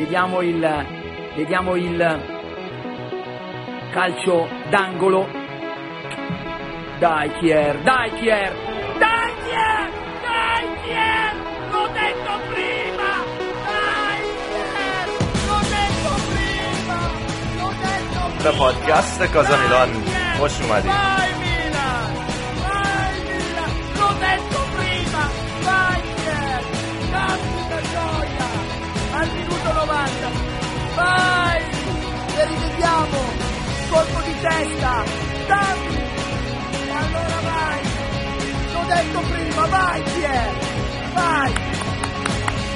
vediamo il, vediamo il calcio d'angolo. Dai Kier, dai Kier! dai Kier! dai Kier! l'ho detto prima, dai Kier! l'ho detto prima, l'ho detto prima. Da podcast, cosa mi danno? do? Osumari. Vai, e rivediamo, colpo di testa, dammi, e allora vai, l'ho detto prima, vai Kier, vai,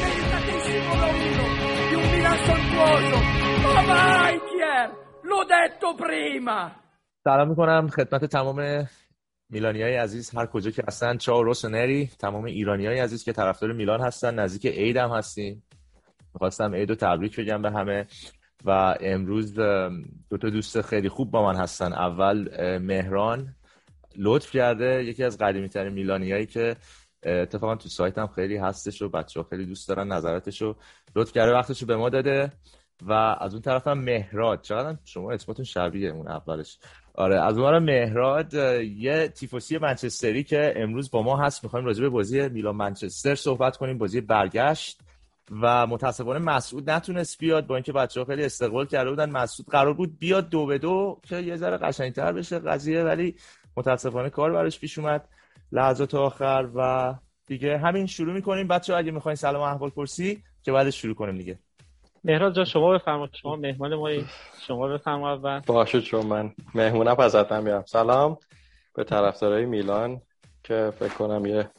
meritatissimo Mourinho, di un Milan sontuoso, ma vai Kier, l'ho detto prima. سلام می‌کنم خدمت تمام میلانی های عزیز هر کجا که هستن چاو روس و نری تمام ایرانی های عزیز که طرفدار میلان هستن نزدیک عید هم هستیم می‌خواستم عید و تبریک بگم به همه. و امروز دو تا دوست خیلی خوب با من هستن. اول مهران لطف کرده یکی از قدیمی ترین میلانی هایی که اتفاقا تو سایت هم خیلی هستش و بچه ها خیلی دوست دارن نظراتش رو لطف کرده وقتش رو به ما داده. و از اون طرف هم مهراد. چقدر شما اسمتون شبیه اون اولش. آره از اون مهراد یه تیفوسی منچستری که امروز با ما هست. می‌خوایم راجع به بازی میلان منچستر صحبت کنیم. بازی برگشت. و متاسفانه مسعود نتونست بیاد با اینکه بچه ها خیلی استقبال کرده بودن. مسعود قرار بود بیاد دو به دو که یه ذره قشنگتر بشه قضیه ولی متاسفانه کار براش پیش اومد لحظات آخر و دیگه همین شروع می‌کنیم. بچه ها اگه می‌خواین سلام احوال پرسی که بعدش شروع کنیم دیگه. مهراد جان شما بفرمایید. شما مهمان ما شما بفرمایید اول باشه چون من مهمونم ازتم میام. سلام به طرفدارای میلان که فکر کنم یه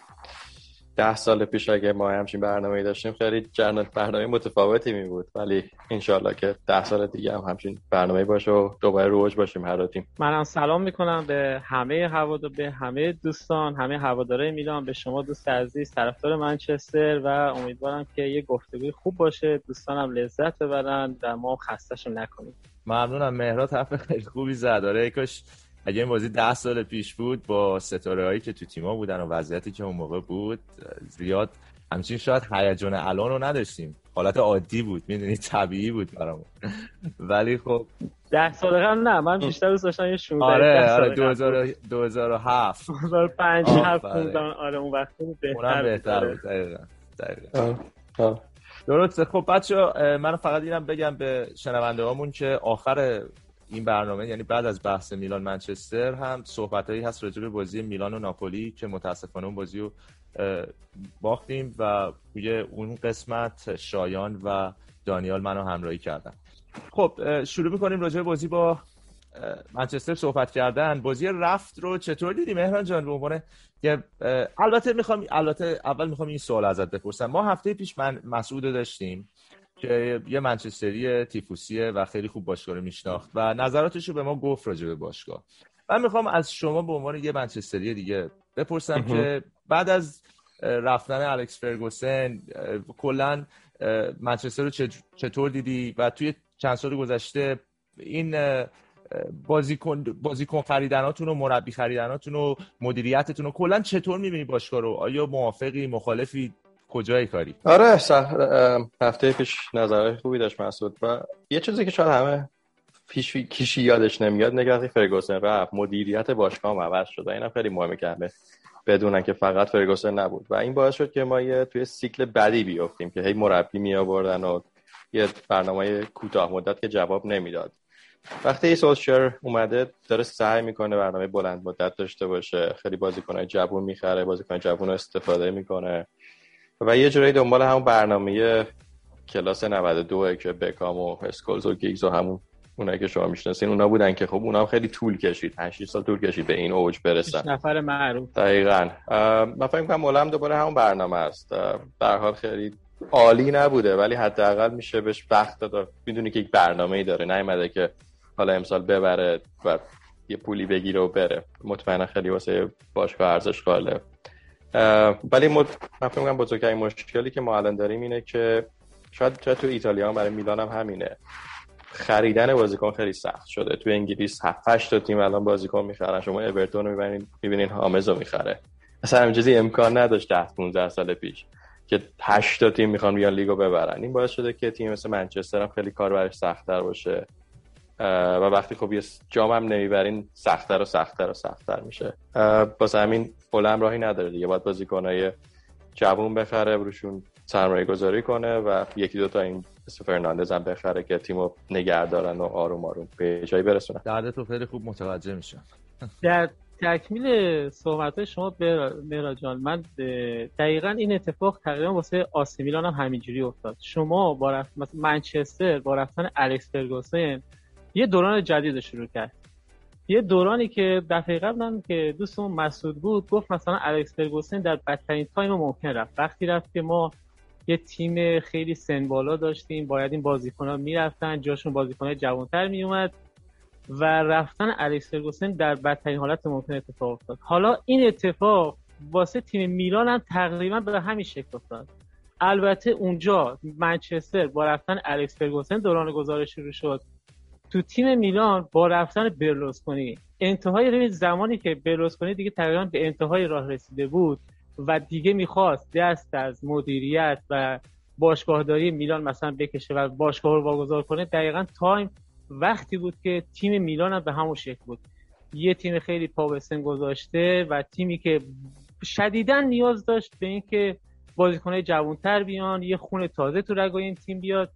ده سال پیش اگه ما همچین برنامه داشتیم خیلی جنت برنامه متفاوتی می بود ولی انشالله که ده سال دیگه هم همچین برنامه باشه و دوباره روج باشیم هر تیم. منم سلام می‌کنم به همه هوادار به همه دوستان همه هوادارهای میلان به شما دوست عزیز طرفدار منچستر و امیدوارم که یه گفتگوی خوب باشه. دوستانم لذت ببرن و ما خستهشون نکنیم. ممنونم. مهراد حرف خیلی خوبی زد. آره کاش اگه این بازی ده سال پیش بود با ستاره هایی که تو تیما بودن و وضعیتی که اون موقع بود زیاد همچین شاید هیجان الان رو نداشتیم. حالت عادی بود می‌دونی طبیعی بود برامون. ولی خب ده سال قبل نه من بیشتر دوست داشتم یه 16 آره آره 2000 2007 2005 7 آره اون وقت بهتر اونم بهتر بود دقیقاً دقیقاً. درسته. خب بچه من فقط اینم بگم به شنونده هامون که آخر این برنامه یعنی بعد از بحث میلان منچستر هم صحبت هایی هست راجع به بازی میلان و ناپولی که متاسفانه اون بازی رو باختیم و توی اون قسمت شایان و دانیال منو همراهی کردن. خب شروع می‌کنیم راجع به بازی با منچستر صحبت کردن. بازی رفت رو چطور دیدی مهران جان؟ به عنوان که البته می‌خوام البته اول می‌خوام این سوال ازت بپرسم. ما هفته پیش من مسعود داشتیم. که یه منچستری تیفوسیه و خیلی خوب باشگاه رو میشناخت و نظراتش رو به ما گفت راجع به باشگاه. من می‌خوام از شما به عنوان یه منچستری دیگه بپرسم که بعد از رفتن الکس فرگوسن کلا منچستر رو چطور دیدی و توی چند سال گذشته این بازیکن بازیکن خریدناتون و مربی خریدناتون و مدیریتتون رو کلا چطور می‌بینی باشگاه رو؟ آیا موافقی مخالفی؟ کجای کاری؟ آره هفته پیش نظرهای خوبی داشت مسعود و یه چیزی که شاید همه پیش کیشی یادش نمیاد نگاه فرگوسن رفت مدیریت باشگاه عوض شد و اینم خیلی مهمه که همه بدونن که فقط فرگوسن نبود. و این باعث شد که ما یه توی سیکل بدی بیافتیم که هی مربی می آوردن و یه برنامه کوتاه مدت که جواب نمی‌داد. وقتی سولشر اومده داره سعی می‌کنه برنامه بلند مدت داشته باشه خیلی بازیکنای جوون می‌خره بازیکن جوون استفاده می‌کنه. و یه جورایی دنبال همون برنامه کلاس 92 که بکام و اسکولز و گیگز و همون اونایی که شما می‌شناسین اونا بودن که خب اونا هم خیلی طول کشید. 8 سال طول کشید به این اوج برسن. نفر معروف. دقیقاً. من فکر می‌کنم مولم دوباره همون برنامه است. در حال خیلی عالی نبوده ولی حداقل میشه بهش وقت داد. می‌دونی که یک برنامه‌ای داره. نیومده که حالا امسال ببره و یه پولی بگیره و بره. مطمئنا خیلی واسه باشگاه ارزش قائله. ولی من فکر می‌کنم بزرگترین مشکلی که ما الان داریم اینه که شاید تو ایتالیا هم برای میلان هم همینه. خریدن بازیکن خیلی سخت شده. تو انگلیس 7 8 تا تیم الان بازیکن می‌خرن. شما اورتون رو می‌بینین می‌بینین هامز رو می‌خره. اصلا همچین امکان نداشت 10 15 سال پیش که هشت تا تیم می‌خوان بیان لیگو ببرن. این باعث شده که تیم مثل منچستر هم خیلی کار برش سختتر باشه. و وقتی خب یه جام هم نمی‌برین سختتر و سختتر و سختتر میشه. واسه همین فولم راهی نداره دیگه. باید بازیکنای جوون بخره بروشون سرمایه گذاری کنه و یکی دوتا این مثل فرناندز هم بخره که تیمو نگه دارن و آروم آروم به جایی برسونن. درد تو خیلی خوب متوجه میشم. در تکمیل صحبت شما به جان من دقیقا این اتفاق تقریبا واسه آسمیلان هم همینجوری افتاد. شما با رفت مثلا منچستر با رفتن الکس فرگوسن یه دوران جدید شروع کرد. یه دورانی که دفعه قبل که دوستمون مسعود بود گفت مثلا الکس فرگوسن در بدترین time ممکن رفت. وقتی رفت که ما یه تیم خیلی سن بالا داشتیم باید این بازیکن ها می‌رفتن جاشون بازیکن های جوانتر میومد و رفتن الکس فرگوسن در بدترین حالت ممکن اتفاق افتاد. حالا این اتفاق واسه تیم میلان هم تقریبا به همین شکل افتاد. البته اونجا منچستر با رفتن الکس فرگوسن دوران گذارش شروع شد. تو تیم میلان با رفتن برلوسکونی انتهای زمانی که برلوسکونی دیگه تقریبا به انتهای راه رسیده بود و دیگه می‌خواست دست از مدیریت و باشگاهداری میلان مثلا بکشه و باشگاه رو واگذار کنه دقیقا تایم وقتی بود که تیم میلان هم به همون شکل بود. یه تیم خیلی پا گذاشته و تیمی که شدیدا نیاز داشت به اینکه بازیکنهای جوانتر بیان یه خون تازه تو رگای این تیم بیاد.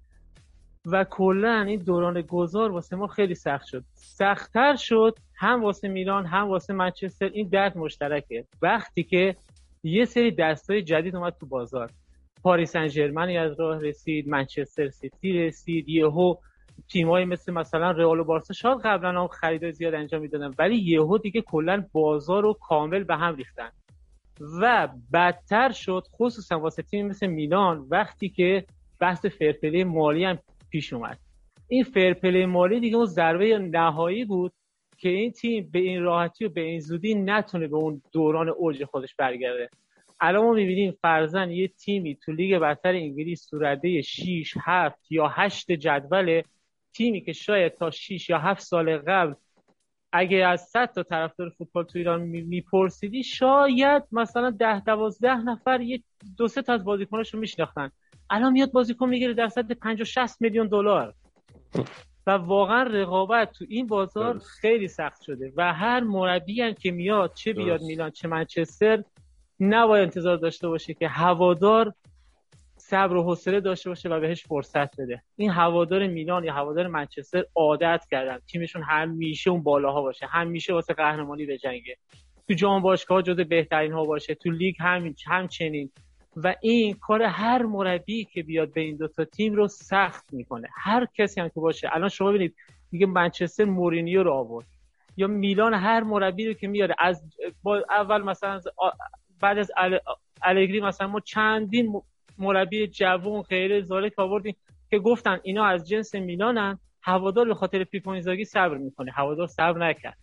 و کلا این دوران گذار واسه ما خیلی سخت شد. سختتر شد هم واسه میلان هم واسه منچستر. این درد مشترکه. وقتی که یه سری دستای جدید اومد تو بازار. پاریس سن از راه رسید منچستر سیتی رسید یهو تیمایی مثل مثلا رئال و بارسا شاید قبلا هم خرید زیاد انجام می‌دادن ولی یهو دیگه کلا بازار رو کامل به هم ریختن. و بدتر شد خصوصا واسه تیم مثل میلان وقتی که بحث فیرپلی مالی هم پیش اومد. این فیرپلی مالی دیگه اون ضربه نهایی بود که این تیم به این راحتی و به این زودی نتونه به اون دوران اوج خودش برگرده. الان ما می‌بینیم فرضا یه تیمی تو لیگ برتر انگلیس تو رده 6 7 یا 8 جدول تیمی که شاید تا 6 یا 7 سال قبل اگه از 100 تا طرفدار فوتبال تو ایران میپرسیدی شاید مثلا 10 12 نفر یه دو سه تا از بازیکناشو میشناختن. الان میاد بازیکن می‌گیره در سطح 50 60 میلیون دلار. و واقعا رقابت تو این بازار خیلی سخت شده و هر مربی هم که میاد چه بیاد میلان چه منچستر نباید انتظار داشته باشه که هوادار صبر و حوصله داشته باشه و بهش فرصت بده. این هوادار میلان یا هوادار منچستر عادت کردن تیمشون همیشه اون بالاها باشه همیشه واسه قهرمانی به جنگه. تو جام باشگاه جز بهترین ها باشه تو لیگ همین همچنین. و این کار هر مربی که بیاد به این دوتا تیم رو سخت می‌کنه. هر کسی هم که باشه. الان شما ببینید دیگه منچستر مورینیو رو آورد. یا میلان هر مربی رو که میاره از اول مثلا بعد از الگری مثلا ما چندین مربی جوون خیره زالک آوردیم که گفتن اینا از جنس میلانن. هوادار به خاطر پیپو اینزاگی صبر می‌کنه. هوادار صبر نکرد.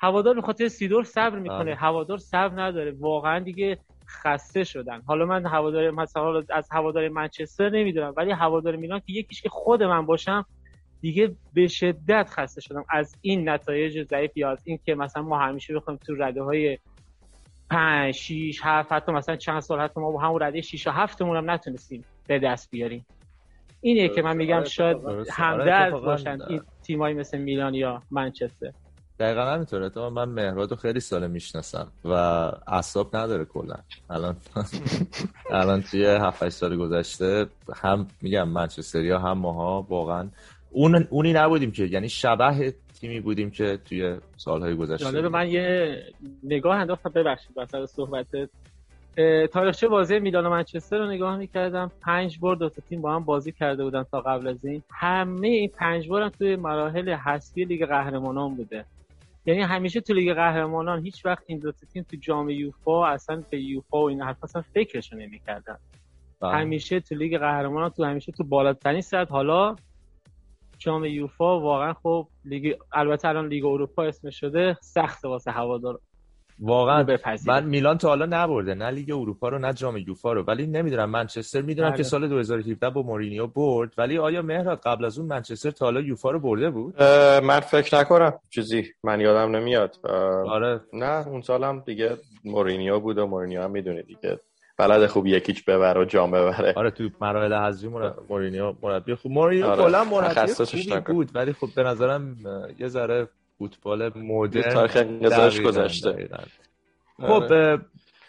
هوادار به خاطر سیدور صبر می‌کنه. آره. هوادار صبر نداره. واقعا دیگه خسته شدن. حالا من هوادار مثلا از هوادار منچستر نمی‌دونم ولی هوادار میلان که یکیش که خود من باشم دیگه به شدت خسته شدم. از این نتایج ضعیف یا از این که مثلا ما همیشه بخوایم تو رده های 5 6 7 حتی مثلا چند سال حتی ما با همون رده 6 و 7 هم نتونستیم به دست بیاریم. اینه که من میگم شاید همدرد آره، باشن این تیمایی مثل میلان یا منچستر. دقیقا همینطوره. تو من مهراد رو خیلی سال می‌شناسم و اصاب نداره کلا. الان الان توی 7 سال گذشته هم میگم منچستریا هم ماها واقعا اون اونی نبودیم که یعنی شبه تیمی بودیم که توی سالهای گذشته. جالب من یه نگاه انداختم ببخشید وسط صحبتت. تاریخچه بازی میلان و منچستر رو نگاه می‌کردم. پنج بار دو تیم با هم بازی کرده بودن تا قبل از این. همه این پنج بار هم توی مراحل حذفی لیگ قهرمانان بوده. یعنی همیشه تو لیگ قهرمانان هیچ وقت این دو تیم تو جام یوفا اصلا به یوفا و این حرف اصلا فکرشو نمی‌کردن. بله. همیشه تو لیگ قهرمانان تو همیشه تو بالاترین سطح حالا جام یوفا واقعا خب لیگ البته الان لیگ اروپا اسم شده سخت واسه هوادار واقعا من میلان تا حالا نبرده نه لیگ اروپا رو نه جام یوفا رو. ولی نمی‌دونم منچستر می‌دونم که بله. سال 2017 با مورینیو برد. ولی آیا مهراد قبل از اون منچستر تا حالا یوفا رو برده بود؟ من فکر نکنم. چیزی من یادم نمیاد. آره. نه اون سالم دیگه مورینیو بود و مورینیو هم می‌دونه دیگه. بلد خوب یکیچ ببره و جام ببره. آره تو مراحل حذفی مورینیو مربی خوب. مورینیو آره. کلا مربی خوبی بود ولی خب به نظرم یه ذره فوتبال مدرن تاریخ انقضاش گذشته. خب آره.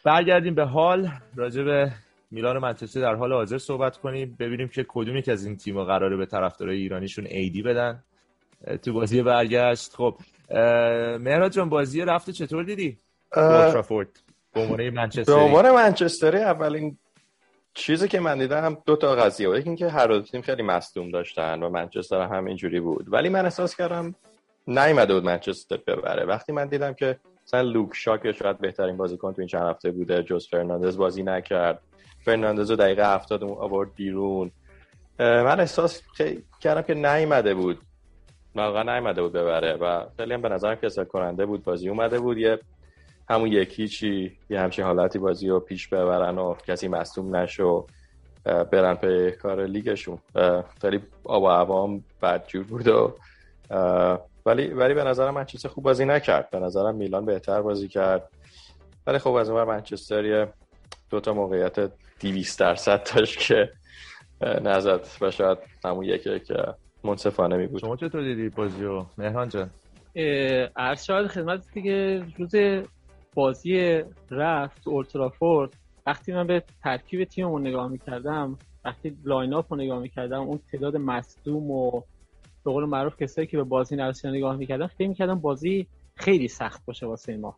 برگردیم به حال. راجع به میلان و منچستر در حال حاضر صحبت کنیم. ببینیم که کدومی که از این تیم قراره به طرفدارای ایرانیشون عیدی بدن. تو بازی برگشت. خب مهراد جان بازی رفته چطور دیدی؟ اولدترافورد به عنوان منچستر به عنوان منچستری اولین چیزی که من دیدم دو تا قضیه. بود اینکه هر دو تیم خیلی مصدوم داشتن و منچستر هم اینجوری بود. ولی من احساس کردم نیومده بود منچستر ببره. وقتی من دیدم که مثلا لوک شا که شاید بهترین بازیکن تو این چند هفته بوده جوز فرناندز بازی نکرد. فرناندز رو دقیقه هفتاد آورد بیرون. من احساس کردم که نیومده بود. واقعا نیومده بود ببره و خیلی هم به نظرم کسل کننده بود. بازی اومده بود. یه همون یکی چی یه همچین حالتی بازی رو پیش ببرن و کسی مصوم نشو برن به کار لیگشون. خیلی آب و عوام بدجور بود و ولی ولی به نظرم منچستر خوب بازی نکرد. به نظرم میلان بهتر بازی کرد. ولی خب از اون منچستر یه دو تا موقعیت 200 درصد داشت که نزد و شاید همون یکی که منصفانه می بود. شما چطور دیدی بازی رو؟ مهران جان. عرض شاید خدمت دیگه روز بازی رفت اولترافورد وقتی من به ترکیب تیممون نگاه می‌کردم وقتی لاین اپ رو نگاه می‌کردم اون تعداد مصدوم و به قول معروف کسایی که به بازی نرسیدن نگاه می‌کردم فکر می‌کردم بازی خیلی سخت باشه واسه ما.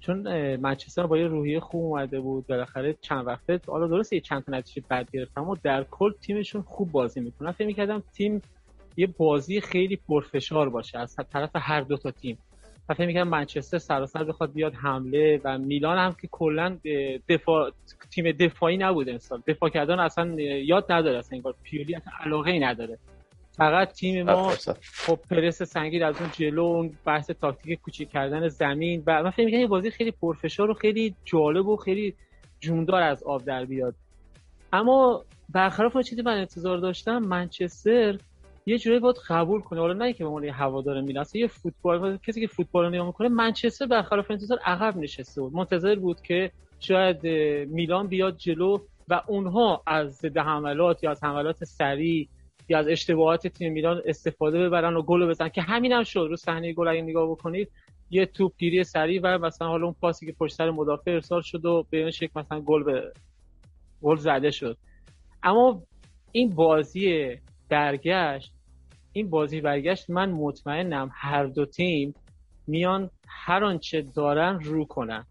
چون منچستر با یه روحیه خوب اومده بود بالاخره چند وقته حالا درسته یه چند تا نتیجه بد گرفت اما در کل تیمشون خوب بازی می‌کنن. فکر می‌کردم تیم یه بازی خیلی پرفشار باشه از طرف هر دو تا تیم. و فکر می‌کردم منچستر سراسر بخواد بیاد حمله و میلان هم که کلا دفاع تیم دفاعی نبود امسال. دفاع کردن اصلا یاد نداره اصلا انگار پیولی اصلا علاقه ای نداره. فقط تیم ما خب پرس سنگین از اون جلو اون بحث تاکتیک کوچیک کردن زمین و من فکر می‌کنم یه بازی خیلی پرفشار و خیلی جالب و خیلی جوندار از آب در بیاد. اما برخلاف چیزی من انتظار داشتم منچستر یه جوری باید قبول کنه. حالا نه که به یه هوادار میلان یه فوتبال کسی که فوتبال رو نگاه می‌کنه منچستر برخلاف انتظار عقب نشسته بود. منتظر بود که شاید میلان بیاد جلو و اونها از ضد حملات یا از حملات سریع یا از اشتباهات تیم میلان استفاده ببرن و گل بزنن که همین هم شد. رو صحنه گل اگه نگاه بکنید یه توپ گیری سریع و مثلا حالا اون پاسی که پشت سر مدافع ارسال شد و به این شکل مثلا گل به گل زده شد. اما این بازی برگشت این بازی برگشت من مطمئنم هر دو تیم میان هر آنچه دارن رو کنن.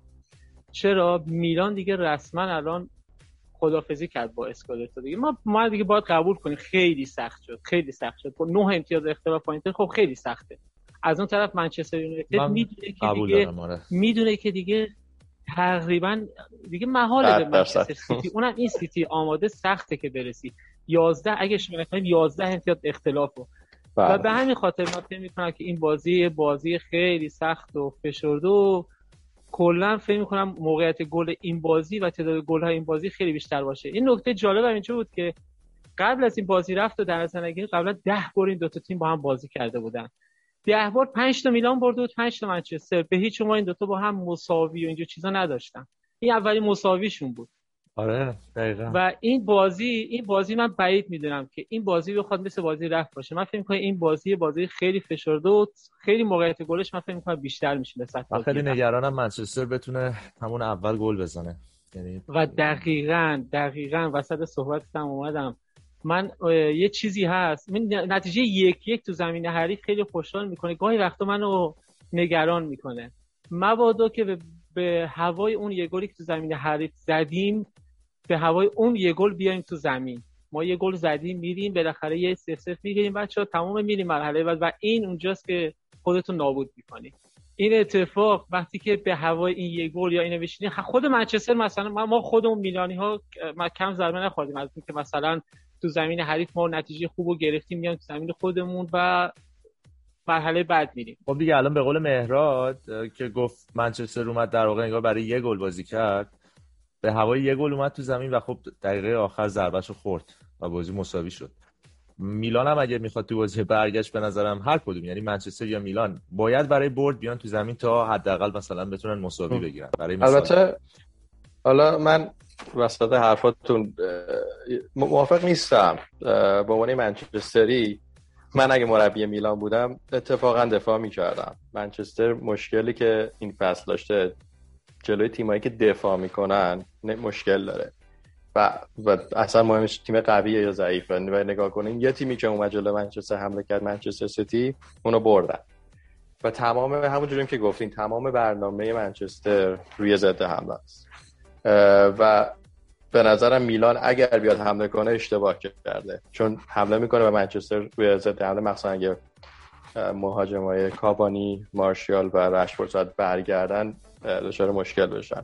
چرا؟ میلان دیگه رسما الان خدافظی کرد با اسکودتو دیگه. ما ما دیگه باید قبول کنیم. خیلی سخت شد. خیلی سخت شد. با نه امتیاز اختلاف point خب خیلی سخته. از اون طرف منچستر یونایتد می‌دونه که دیگه آره. می‌دونه که دیگه تقریبا دیگه محاله به منچستر سیتی. اونم این سیتی آماده سخته که برسی. 11 اگه شما کنیم 11 امتیاز اختلافو و بله. به همین خاطر من فکر می‌کنم که این بازی بازی خیلی سخت و فشرده و کلا فکر می‌کنم موقعیت گل این بازی و تعداد گل های این بازی خیلی بیشتر باشه. این نکته جالب اینجا بود که قبل از این بازی رفت و در نظر قبلا ده بار این دوتا تیم با هم بازی کرده بودن. ده بار پنج تا میلان برده بود پنج تا منچستر. به هیچ ما این دوتا با هم مساوی و اینجا چیزا نداشتن. این اولی مساویشون بود. آره دقیقا. و این بازی این بازی من بعید می‌دونم که این بازی بخواد مثل بازی رفت باشه. من فکر می‌کنم این بازی بازی خیلی فشرده و خیلی موقعیت گلش من فکر می‌کنم بیشتر میشه نسبت خیلی نگرانم منچستر بتونه همون اول گل بزنه. یعنی و دقیقا دقیقا وسط صحبتم اومدم. من یه چیزی هست. من نتیجه یک یک تو زمین حریف خیلی خوشحال می‌کنه. گاهی وقتا منو نگران می‌کنه. مبادا که به, به هوای اون یه گلی که تو زمین حریف زدیم به هوای اون یه گل بیایم تو زمین. ما یه گل زدیم میریم بالاخره یه سف سف می‌گیریم. بچه تمام میریم مرحله و این اونجاست که خودتون نابود می‌کنیم این اتفاق وقتی که به هوای این یه گل یا اینو بشینیم خود منچستر مثلا ما خودمون میلانی ها کم ضربه نخوردیم از اینکه مثلا تو زمین حریف ما نتیجه خوب رو گرفتیم میایم تو زمین خودمون و مرحله بعد میریم. خب دیگه الان به قول مهراد که گفت منچستر اومد در واقع انگار برای یه گل بازی کرد. به هوای یه گل اومد تو زمین و خب دقیقه آخر ضربهشو خورد و بازی مساوی شد. میلان هم اگه می‌خواد تو بازی برگشت به نظرم هر کدوم یعنی منچستر یا میلان باید برای برد بیان تو زمین تا حداقل مثلا بتونن مساوی بگیرن. برای البته حالا من وسط حرفاتون موافق نیستم. به عنوان منچستری من اگه مربی میلان بودم اتفاقا دفاع می‌کردم. منچستر مشکلی که این فصل داشته جلوی تیمایی که دفاع می‌کنن مشکل داره. و, و اصلا مهمش تیم قویه یا ضعیفه. و نگاه کنین یه تیمی که اومد جلو منچستر حمله کرد منچستر سیتی اونو بردن. و تمام همون که گفتین تمام برنامه منچستر روی ضد حمله است. و به نظرم میلان اگر بیاد حمله کنه اشتباه کرده. چون حمله می‌کنه و منچستر روی ضد حمله مخصوصا اگه مهاجمای کابانی مارشیال و رشفورد برگردن دچار مشکل بشن.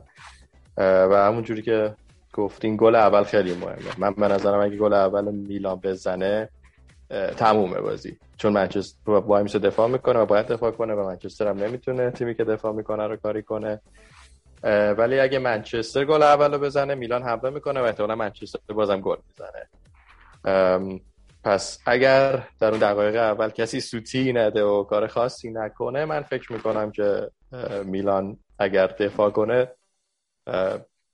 و همون جوری که گفتین گل اول خیلی مهمه. من به نظرم اگه گل اول میلان بزنه تمومه بازی. چون منچستر با میشه دفاع می‌کنه و باید دفاع کنه و منچستر هم نمی‌تونه تیمی که دفاع می‌کنه رو کاری کنه. ولی اگه منچستر گل اول رو بزنه میلان حمله می‌کنه و احتمالا منچستر بازم گل می‌زنه. پس اگر در اون دقایق اول کسی سوتی نده و کار خاصی نکنه من فکر می‌کنم که میلان اگر دفاع کنه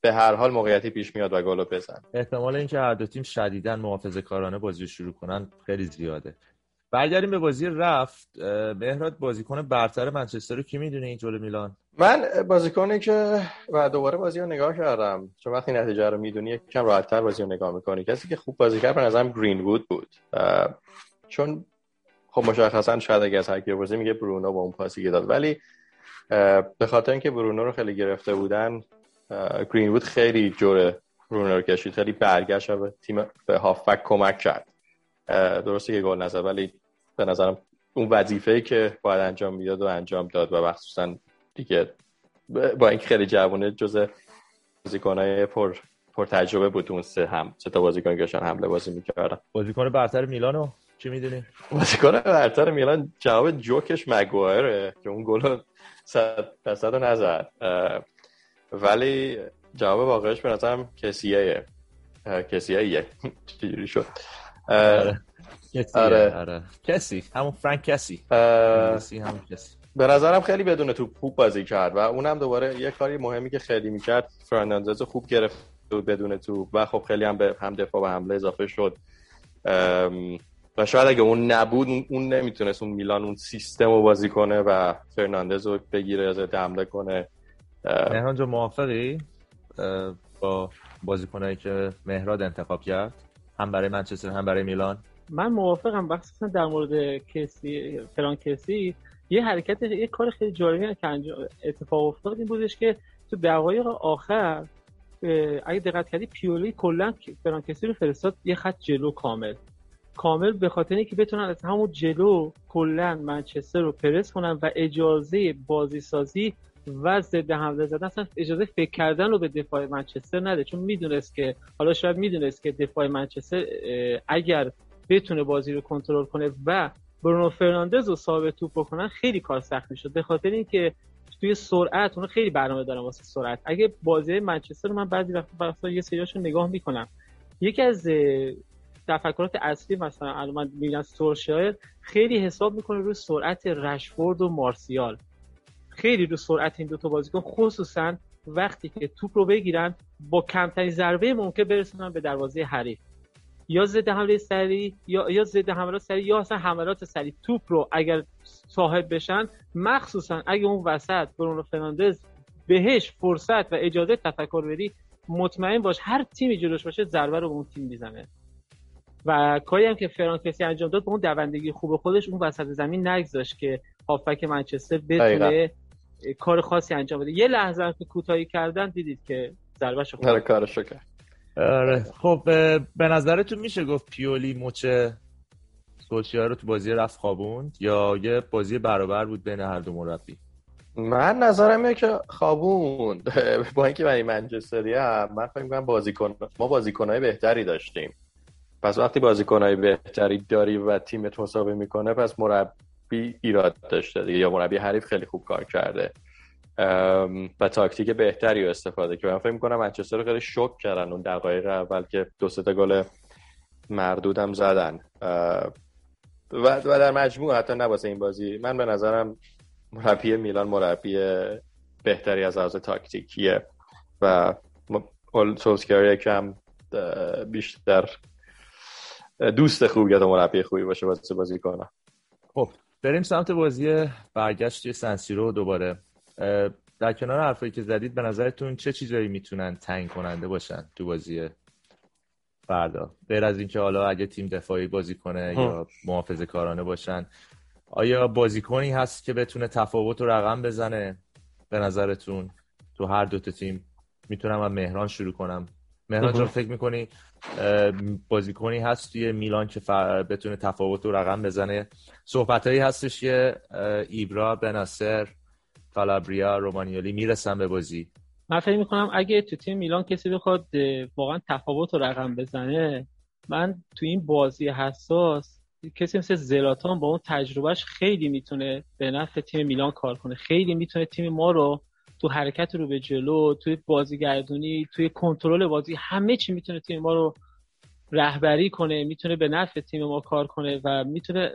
به هر حال موقعیتی پیش میاد و گل بزن. احتمال اینکه هر دو تیم شدیدا محافظه کارانه بازی شروع کنن خیلی زیاده. برگردیم به بازی رفت. مهراد بازیکن برتر منچستر رو کی می‌دونه این جلو میلان؟ من بازیکنی که و دوباره بازی رو نگاه کردم چون وقتی نتیجه رو می‌دونی یکم راحتتر بازی رو نگاه می‌کنی. کسی که خوب بازی کرد به نظرم گرین وود بود چون خب مشخصا شاید اگه از هر بازی میگه برونو با اون پاسی که داد. ولی به خاطر اینکه برونو رو خیلی گرفته بودن گرین وود خیلی جوره برونو رو کشید خیلی برگشت و تیم به هافک کمک کرد. درسته که گل نزد ولی به نظرم اون وظیفه که باید انجام می‌داد و انجام داد و مخصوصا دیگه با اینکه خیلی جوونه جز بازیکنای پر پر تجربه بود اون سه هم سه تا بازیکن که حمله بازی می‌کردن. بازیکن برتر میلانو چی می‌دونی؟ بازیکن برتر میلان جواب جوکش مگوایره که اون گل صد درصد نزد. ولی جواب واقعش به نظرم کسیه. کسیه چجوری شد؟ آره. آره. آره. کسی. همون فرانک کسی. همون کسی. به نظرم خیلی بدون توپ خوب بازی کرد و اونم دوباره یه کاری مهمی که خیلی می‌کرد فرناندز خوب گرفت بدون توپ و خب خیلی هم به هم دفاع و حمله اضافه شد. و شاید اگه اون نبود اون نمی‌تونست اون میلان اون سیستم رو بازی کنه و فرناندز رو بگیره از حمله کنه. مهران جو موافقی؟ با بازیکنایی که مهراد انتخاب کرد هم برای منچستر هم برای میلان؟ من موافقم. مخصوصا در مورد کسی فران کسی یه حرکت یه کار خیلی جالبی که اتفاق افتاد این بودش که تو دقایق آخر اگه دقت کردی پیولی کلا فران کسی رو فرستاد یه خط جلو کامل. کامل به خاطر اینکه بتونن از همون جلو کلا منچستر رو پرس کنن و اجازه بازی سازی و ضد حمله زدن اصلا اجازه فکر کردن رو به دفاع منچستر نده. چون می‌دونست که حالا شاید می‌دونست که دفاع منچستر اگر بتونه بازی رو کنترل کنه و برونو فرناندز رو ثابت توپ بکنن خیلی کار سخت می‌شد. به خاطر اینکه توی سرعت اون خیلی برنامه دارن واسه سرعت. اگه بازی منچستر رو من بعضی وقتا یه سریاشو نگاه می‌کنم. یکی از تفکرات اصلی مثلا الان من میگم سورشایر خیلی حساب می‌کنه روی سرعت رشفورد و مارسیال. خیلی رو سرعت این دو تا بازیکن خصوصا وقتی که توپ رو بگیرن با کمترین ضربه ممکن برسونن به دروازه حریف. یا ضد حمله سری یا یا ضد حملات سری یا اصلا حملات سری توپ رو اگر صاحب بشن مخصوصا اگه اون وسط برونو فرناندز بهش فرصت و اجازه تفکر بدی مطمئن باش هر تیمی جلوش باشه ضربه رو به اون تیم می‌زنه. و کاری هم که فرانکسی انجام داد به اون دوندگی خوب خودش اون وسط زمین نگذاشت که هافبک منچستر بتونه کار خاصی انجام بده. یه لحظه هم که کوتاهی کردن دیدید که ضربهش خوب آره کارشو کرد. آره. خب به نظرتون میشه گفت پیولی مچ سولشیار رو تو بازی رفت خوابوند یا یه بازی برابر بود بین هر دو مربی؟ من نظرم اینه که خوابوند. با اینکه من منچستری هم من فکر می‌کنم بازیکن ما بازیکنای بهتری داشتیم. پس وقتی بازیکنای بهتری داری و تیمت مساوی می‌کنه پس مربی ایراد داشته دیگه یا مربی حریف خیلی خوب کار کرده. و تاکتیک بهتری رو استفاده که من فکر می‌کنم منچستر خیلی شوک کردن اون دقایق اول که دو سه گل مردودم زدن. و در مجموع حتی نباسه این بازی من به نظرم مربی میلان مربی بهتری از لحاظ تاکتیکیه. و سولسکیار یکم بیشتر دوست خوبی یا مربی خوبی باشه واسه بازی کنم خب بریم سمت بازی برگشت سنسیرو دوباره. در کنار حرفایی که زدید به نظرتون چه چیزایی می‌تونن تعیین کننده باشن تو بازی فردا؟ غیر از اینکه حالا اگه تیم دفاعی بازی کنه یا محافظه کارانه باشن. آیا بازیکنی هست که بتونه تفاوت و رقم بزنه؟ به نظرتون تو هر دوتا تیم می‌تونم از مهران شروع کنم. مهران جان فکر می‌کنی بازیکنی هست توی میلان که بتونه تفاوت و رقم بزنه؟ صحبت هایی هستش که ایبرا بناسر کالابریا رومانیالی می‌رسن به بازی. من فکر می‌کنم اگه تو تیم میلان کسی بخواد واقعا تفاوت و رقم بزنه من تو این بازی حساس کسی مثل زلاتان با اون تجربهش خیلی می‌تونه به نفع تیم میلان کار کنه. خیلی می‌تونه تیم ما رو تو حرکت رو به جلو توی بازیگردونی توی کنترل بازی همه چی می‌تونه تیم ما رو رهبری کنه می‌تونه به نفع تیم ما کار کنه و می‌تونه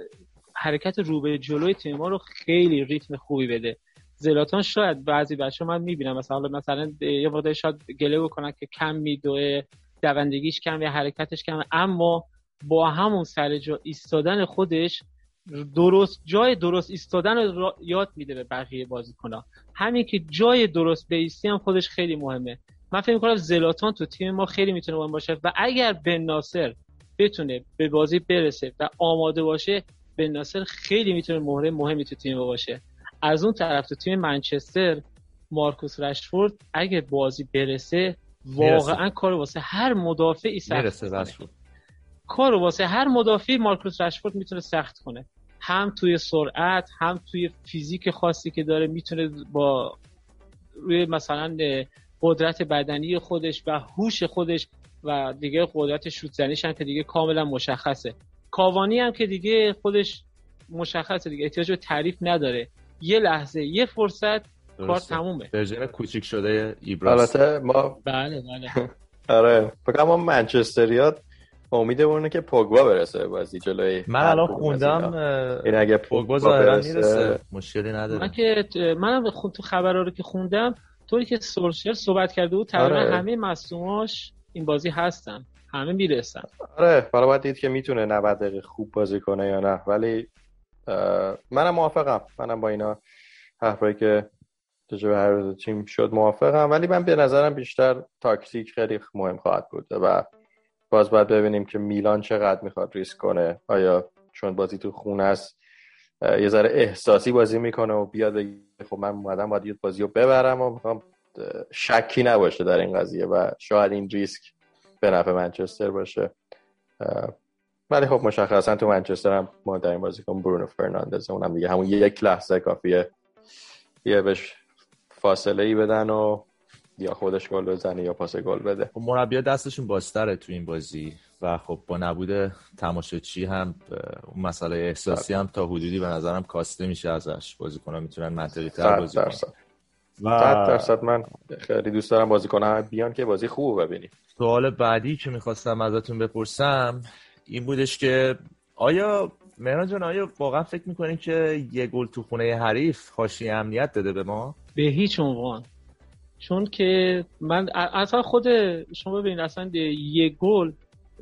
حرکت رو به جلوی تیم ما رو خیلی ریتم خوبی بده. زلاتان شاید بعضی بچه من می‌بینم مثلا مثلا یه وقت شاید گله بکنن که کم میدوه دوندگیش کم یا حرکتش کم اما با همون سر جا ایستادن خودش درست جای درست ایستادن رو یاد میده به بقیه بازیکن‌ها. همین که جای درست بیستی هم خودش خیلی مهمه. من فکر می‌کنم زلاتان تو تیم ما خیلی می‌تونه مهم باشه و اگر بن ناصر بتونه به بازی برسه و آماده باشه بن ناصر خیلی می‌تونه مهره مهمی تو تیم باشه. از اون طرف تو تیم منچستر مارکوس رشفورد اگه بازی برسه واقعا کار واسه هر مدافعی سخت کار واسه هر مدافعی مارکوس رشفورد می‌تونه سخت کنه. هم توی سرعت هم توی فیزیک خاصی که داره می‌تونه با روی مثلا قدرت بدنی خودش و هوش خودش و دیگه قدرت شوت زنیش هم که دیگه کاملا مشخصه. کاوانی هم که دیگه خودش مشخصه دیگه احتیاج به تعریف نداره. یه لحظه یه فرصت کار تمومه. ورژن کوچیک شده ایبراس البته ما بله بله. آره فکر ما منچستریات امیدمونه که پوگبا برسه بازی جلوی من الان خوندم این اگه پوگبا ظاهرا می‌رسه. مشکلی نداره. من که منم تو خبرها رو که خوندم طوری که سولشر صحبت کرده بود تقریبا آره. همه مصدوماش این بازی هستن. همه می‌رسن. آره حالا باید دید که می‌تونه 90 دقیقه خوب بازی کنه یا نه. ولی منم موافقم. منم با اینا حرفایی که به هر تیم شد موافقم. ولی من به نظرم بیشتر تاکتیک خیلی مهم خواهد بود و باز باید ببینیم که میلان چقدر می‌خواد ریسک کنه. آیا چون بازی تو خونه است یه ذره احساسی بازی می‌کنه و بیاد خب من اومدم باید بازی رو ببرم و می‌خوام شکی نباشه در این قضیه و شاید این ریسک به نفع منچستر باشه. ولی خب مشخصا تو منچستر هم مهمترین بازیکن برونو فرناندز. اونم دیگه همون یک لحظه کافیه. یه بهش فاصله ای بدن و یا خودش گل بزنه یا پاس گل بده. خب مربی دستشون بازتره تو این بازی و خب با نبود تماشاچی هم اون مسئله احساسی هم تا حدودی به نظرم کاسته میشه ازش. بازیکن‌ها می‌تونن منطقی تر بازی کنن. و درصد من خیلی دوست دارم بازی کنم بیان که بازی خوب ببینیم. سوال بعدی که می‌خواستم ازتون بپرسم این بودش که آیا مهران جان آیا واقعا فکر می‌کنین که یه گل تو خونه حریف خاشی امنیت داده به ما؟ به هیچ عنوان. چون که من اصلا خود شما ببینید اصلا یه گل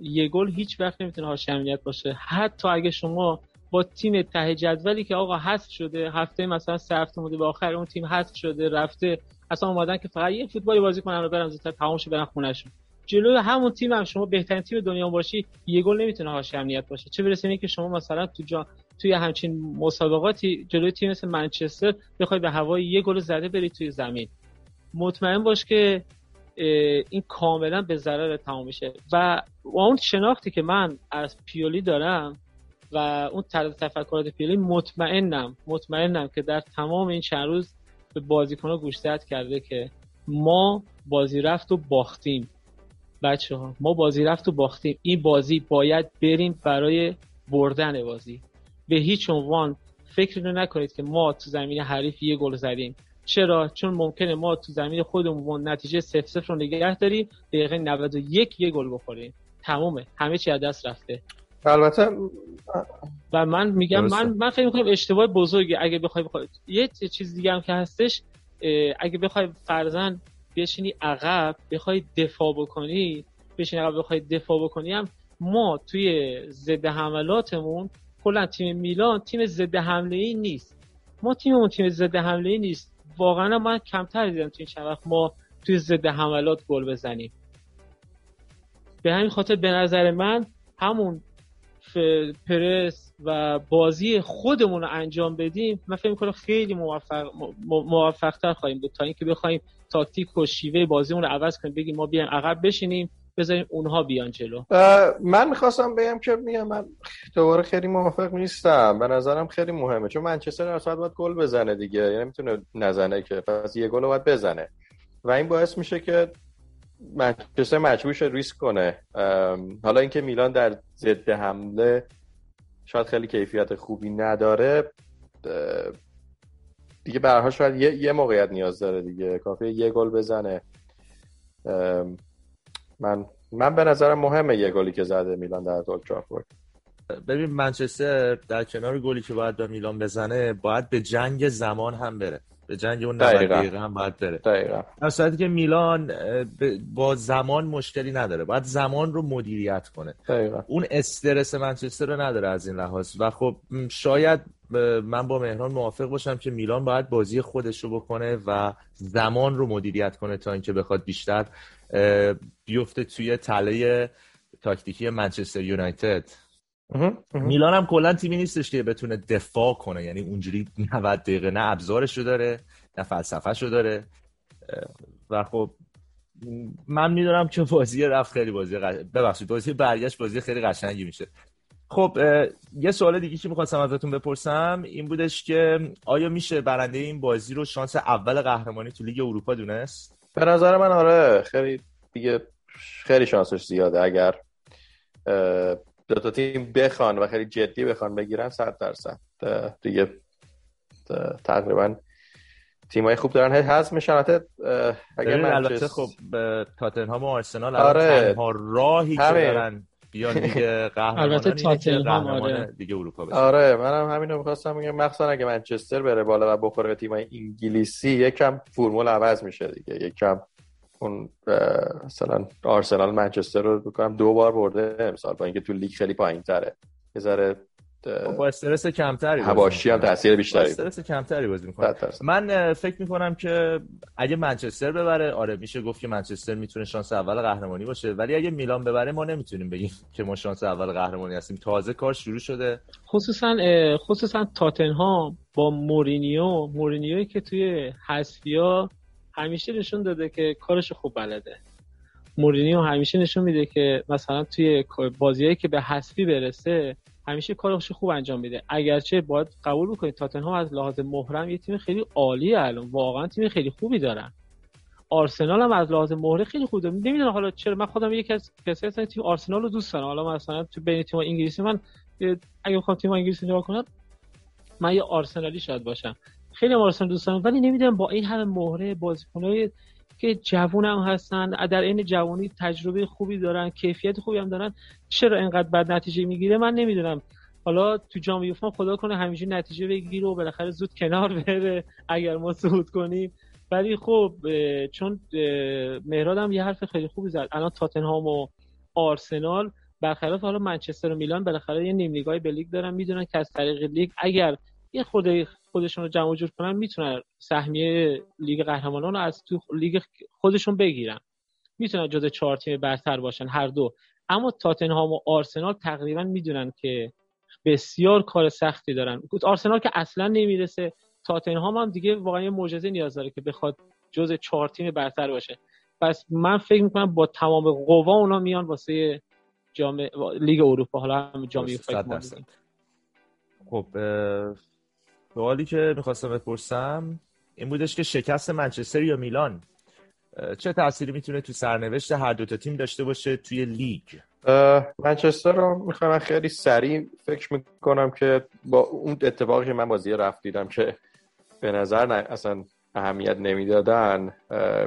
یه گل هیچ وقت نمی‌تونه حاشیه امنیت باشه. حتی اگه شما با تیم ته جدولی که آقا حذف شده هفته مثلا سه هفته مونده به آخر اون تیم حذف شده رفته اصلا اومدن که فقط یه فوتبالی بازی کنن و برن زودتر تمام شه برن خونهشون جلوی همون تیم هم شما بهترین تیم دنیا باشی یه گل نمی‌تونه حاشیه امنیت باشه. چه برسه که شما مثلا تو جا توی همچین مسابقاتی جلوی تیم مثل منچستر بخوای به هوای یه گل زده بری توی زمین. مطمئن باش که این کاملا به ضرر تمام میشه. و اون شناختی که من از پیولی دارم و اون طرز تفکرات پیولی مطمئنم مطمئنم که در تمام این چند روز به بازیکنها گوشزد کرده که ما بازی رفت و باختیم. بچه ها ما بازی رفت و باختیم. این بازی باید بریم برای بردن بازی. به هیچ عنوان فکر رو نکنید که ما تو زمین حریف یه گل زدیم. چرا؟ چون ممکنه ما تو زمین خودمون نتیجه 0 0 رو نگه داریم دقیقه 91 یه گل بخوریم. تمومه. همه چی از دست رفته. البته و من میگم من من فکر می‌کنم اشتباه بزرگی. اگه بخوای بخوای یه چیز دیگه هم که هستش اگه بخوای فرزن بشینی عقب بخوای دفاع بکنی بشینی عقب بخوای دفاع بکنی هم ما توی ضد حملاتمون کلا تیم میلان تیم ضد حمله ای نیست. ما تیممون تیم ضد حمله ای نیست. واقعا من کمتر دیدم تو این چند وقت ما توی ضد حملات گل بزنیم. به همین خاطر به نظر من همون پرس و بازی خودمون رو انجام بدیم من فکر می‌کنم خیلی موفق موفقتر خواهیم بود. تا اینکه بخوایم تاکتیک و شیوه بازیمون رو عوض کنیم بگیم ما بیایم عقب بشینیم. بذاریم اونها بیان جلو. من می‌خواستم بگم که میگم من دوباره خیلی موافق نیستم. به نظرم خیلی مهمه. چون منچستر اصلا باید گل بزنه دیگه. یعنی می‌تونه نزنه که. پس یه گل باید بزنه. و این باعث میشه که منچستر مجبور شه ریسک کنه. حالا اینکه میلان در ضد حمله شاید خیلی کیفیت خوبی نداره. دیگه برها شاید یه, یه موقعیت نیاز داره دیگه. کافیه یه گل بزنه. من من به نظرم مهمه یه گلی که زده میلان در اولترافورد ببین منچستر در کنار گلی که باید به میلان بزنه باید به جنگ زمان هم بره. به جنگ اون 90 دقیقه هم باید بره. دقیقا. در صورتی که میلان با زمان مشکلی نداره. باید زمان رو مدیریت کنه. دقیقا. اون استرس منچستر رو نداره از این لحاظ. و خب شاید من با مهران موافق باشم که میلان باید بازی خودش رو بکنه و زمان رو مدیریت کنه تا اینکه بخواد بیشتر بیفته توی تله تاکتیکی منچستر یونایتد. میلان هم کلا تیمی نیستش که بتونه دفاع کنه یعنی اونجوری 90 دقیقه نه ابزارش رو داره نه فلسفهش رو داره و خب من می‌دونم که بازی رفت خیلی بازی ببخشید بازی برگشت بازی خیلی قشنگی میشه. خب یه سوال دیگه که می‌خواستم ازتون بپرسم این بودش که آیا میشه برنده این بازی رو شانس اول قهرمانی تو لیگ اروپا دونست؟ به نظر من آره خیلی دیگه خیلی شانسش زیاده. اگر دو تا تیم بخوان و خیلی جدی بخوان بگیرن صد درصد دیگه تقریبا تیمای خوب دارن. حذف میشن. اگر البته خب تاتنهام و آرسنال آره. تنها راهی که دارن بیان دیگه قهرمان البته تاتنهام آره. دیگه اروپا بشه آره منم همینو می‌خواستم بگم. مخصوصا اگه منچستر بره بالا و بخوره به تیمای انگلیسی یکم فرمول عوض میشه دیگه. یکم اون مثلا آرسنال منچستر رو بکنم دو بار برده امسال با اینکه تو لیگ خیلی پایین تره یه ذره با استرس کمتری هواشی هم تاثیر بیشتری استرس کمتری بازی می‌کنه. من فکر می‌کنم که اگه منچستر ببره آره میشه گفت که منچستر می‌تونه شانس اول قهرمانی باشه. ولی اگه میلان ببره ما نمی‌تونیم بگیم که ما شانس اول قهرمانی هستیم. تازه کار شروع شده. خصوصا خصوصا تاتنهام با مورینیو. مورینیوی که توی حذفیا همیشه نشون داده که کارش خوب بلده. مورینیو همیشه نشون میده که مثلا توی بازیایی که به حذفی برسه همیشه کارش خوب انجام میده. اگرچه باید قبول بکنید تاتنهام از لحاظ محرم یه تیم خیلی عالیه الان. واقعا تیم خیلی خوبی دارن. آرسنال هم از لحاظ مهره خیلی خوبه نمی‌دونم حالا چرا. من خودم یکی از کسایی هستم تیم آرسنال رو دوست دارم. حالا مثلا تو بین تیم انگلیسی من اگه بخوام تیم انگلیسی نگاه کنم من یه آرسنالی شاید باشم. خیلی آرسنال دوست دارم ولی نمی‌دونم با این همه مهره بازیکنای که جوون هم هستن در این جوانی تجربه خوبی دارن کیفیت خوبی هم دارن چرا اینقدر بد نتیجه می‌گیره؟ من نمی‌دونم. حالا تو جام یوفا خدا کنه همیشه نتیجه بگیره و بالاخره زود کنار بره اگر ما صعود کنیم. ولی خب چون مهراد هم یه حرف خیلی خوبی زد. الان تاتنهام و آرسنال برخلاف حالا منچستر و میلان بالاخره یه نیم نگاهی به لیگ دارن می‌دونن که از طریق لیگ اگر یه خود خودشون رو جمع جور کنن می‌تونن سهمیه لیگ قهرمانان رو از تو لیگ خودشون بگیرن. می‌تونن جز چهار تیم برتر باشن هر دو. اما تاتنهام و آرسنال تقریبا می‌دونن که بسیار کار سختی دارن. آرسنال که اصلا نمی‌رسه. تاتنهام هم دیگه واقعا معجزه نیاز داره که بخواد جز چهار تیم برتر باشه. پس من فکر می‌کنم با تمام قوا اونا میان واسه جام لیگ اروپا. حالا هم جام خب سوالی که می‌خواستم بپرسم این بودش که شکست منچستر یا میلان؟ چه تأثیری می‌تونه تو سرنوشت هر دو تا تیم داشته باشه توی لیگ؟ منچستر رو می‌خوام خیلی سریع فکر می‌کنم که با اون اتفاقی که من بازی رفت دیدم که به نظر نه اصلا اهمیت نمی‌دادن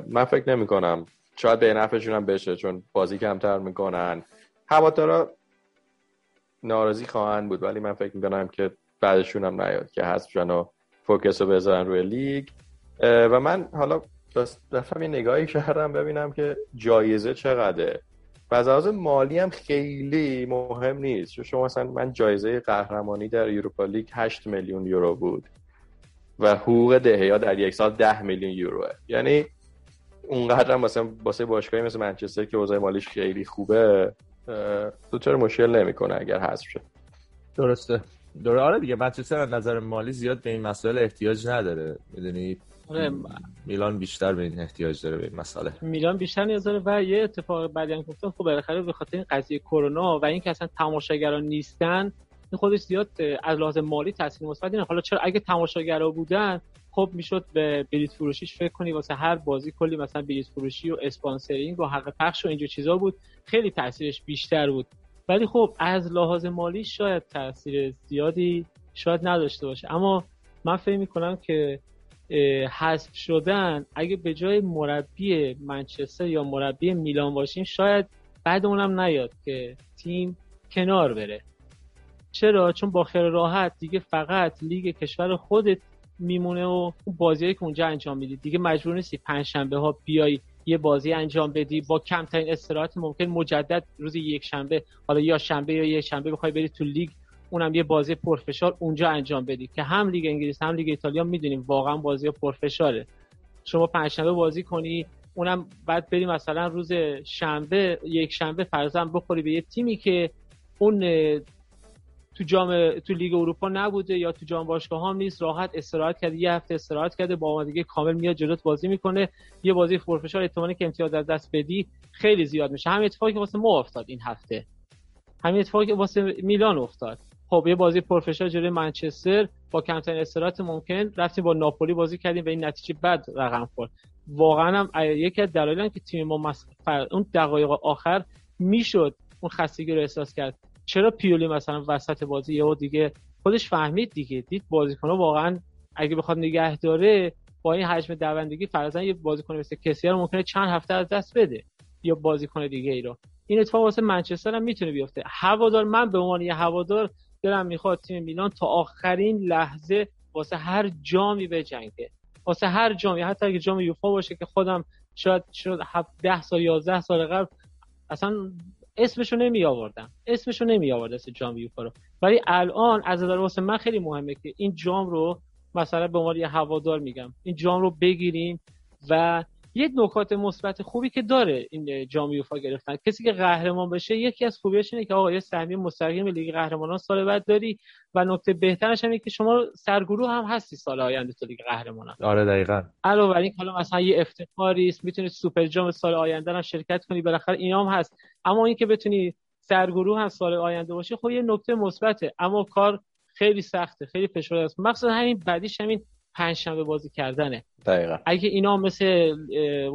من فکر نمی کنم شاید به نفعشون هم بشه چون بازی کمتر می‌کنن. هوادارا ناراضی خواهند بود ولی من فکر می‌کنم که بعدشون هم نیاد که حذف و فوکس رو بذارن روی لیگ. و من حالا رفتم یه نگاهی کردم ببینم که جایزه چقدره. و از مالی هم خیلی مهم نیست. شما مثلا من جایزه قهرمانی در یوروپا لیگ 8 میلیون یورو بود و حقوق دهیا در یک سال 10 میلیون یوروه. یعنی اونقدر هم مثلا واسه باشگاهی مثل منچستر که اوضاع مالیش خیلی خوبه چرا مشکل نمی‌کنه اگر حذف شه؟ درسته. دوره آره دیگه منچستر از نظر مالی زیاد به این مسائل احتیاج نداره. می‌دونی؟ آره. میلان بیشتر به این احتیاج داره به این مسئله. میلان بیشتر نیاز داره و یه اتفاق بعدی هم گفتم خب بالاخره به خاطر این قضیه کرونا و اینکه اصلا تماشاگران نیستن این خودش زیاد از لحاظ مالی تاثیر مثبتی حالا چرا اگه تماشاگرا بودن خب می‌شد به بلیت فروشیش فکر کنی واسه هر بازی کلی مثلا بلیت فروشی و اسپانسرینگ و حق پخش و اینجور چیزا بود. خیلی تاثیرش بیشتر بود. ولی خب از لحاظ مالی شاید تاثیر زیادی شاید نداشته باشه. اما من فکر می‌کنم که حذف شدن اگه به جای مربی منچستر یا مربی میلان باشیم شاید بعد اونم نیاد که تیم کنار بره. چرا؟ چون با خیال راحت دیگه فقط لیگ کشور خودت میمونه و بازیایی که اونجا انجام میدی. دیگه مجبور نیستی پنج شنبه ها بیای یه بازی انجام بدی با کمترین استراحت ممکن مجدد روز یک شنبه حالا یا شنبه یا یک شنبه بخوای بری تو لیگ اونم یه بازی پرفشار اونجا انجام بدی که هم لیگ انگلیس هم لیگ ایتالیا می‌دونیم واقعا بازی پرفشاره. شما پنجشنبه بازی کنی اونم بعد بری مثلا روز شنبه یک شنبه فرضاً بخوری به یه تیمی که اون تو جام تو لیگ اروپا نبوده یا تو جام باشگاه ها نیست. راحت استراحت کرده یه هفته استراحت کرده با آمادگی کامل میاد جلوت بازی می‌کنه. یه بازی پرفشار احتمالی که امتیاز از دست بدی خیلی زیاد میشه. همین اتفاقی که واسه ما افتاد این هفته. همین اتفاقی که واسه میلان افتاد. خب یه بازی پرفشار جلوی منچستر. با کمترین استراحت ممکن رفتیم با ناپولی بازی کردیم و این نتیجه بد رقم خورد. واقعا هم یکی از دلایل که تیم ما مس... اون دقایق آخر می‌شد اون خستگی رو احساس کرد. چرا پیولی مثلا وسط بازی یهو دیگه خودش فهمید دیگه؟ دید بازیکن واقعا اگه بخواد نگه داره با این حجم دوندگی فرضاً یه بازیکن مثل کسی رو ممکنه چند هفته از دست بده یا بازیکن دیگه ای رو. این اتفاق واسه منچستر هم می‌تونه بیفته. هوادار من به عنوان یه هوادار دلم می‌خواد تیم میلان تا آخرین لحظه واسه هر جامی بجنگه واسه هر جامی حتی اگه جام یوفا باشه که خودم شاید شاید 10 سال 11 سال قبل اصلا اسمشو نمی آوردم اسمشو نمی آورد اسم جام یوفا رو. ولی الان از نظر واسه من خیلی مهمه که این جام رو مثلا به عنوان یه هوادار میگم. این جام رو بگیریم و یک نکات مثبت خوبی که داره این جام یوفا گرفتن. کسی که قهرمان بشه یکی از خوبیاش اینه که آقا یه سهمیه مستقیم لیگ قهرمانان سال بعد داری و نکته بهترش اینه که شما سرگروه هم هستی سال آینده تو لیگ قهرمانان. آره دقیقاً. علاوه بر این حالا مثلا یه افتخاری است می‌تونی سوپر جام سال آینده هم شرکت کنی بالاخره اینام هست. اما اینکه بتونی سرگروه هم سال آینده باشه خب یه نکته مثبته. اما کار خیلی سخته خیلی فشرده است. مخصوصا همین بعدیش همین پنج بازی کردنه. دقیقا. اگه اینا مثل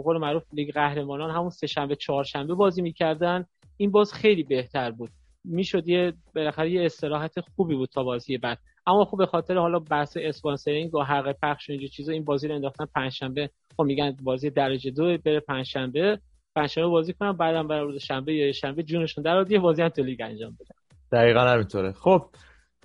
قول معروف لیگ قهرمانان همون سه شنبه چهار شنبه بازی می‌کردن این باز خیلی بهتر بود. می‌شد یه بالاخره یه استراحت خوبی بود تا بازی بعد. اما خب به خاطر حالا بحث اسپانسرینگ و حق پخش و اینجور چیزا این بازی رو انداختن پنجشنبه خب میگن بازی درجه دو بره پنجشنبه پنجشنبه بازی کنن بعدم برای روز شنبه یا شنبه جونشون در یه بازی هم تو لیگ انجام بدن. دقیقا همینطوره. خب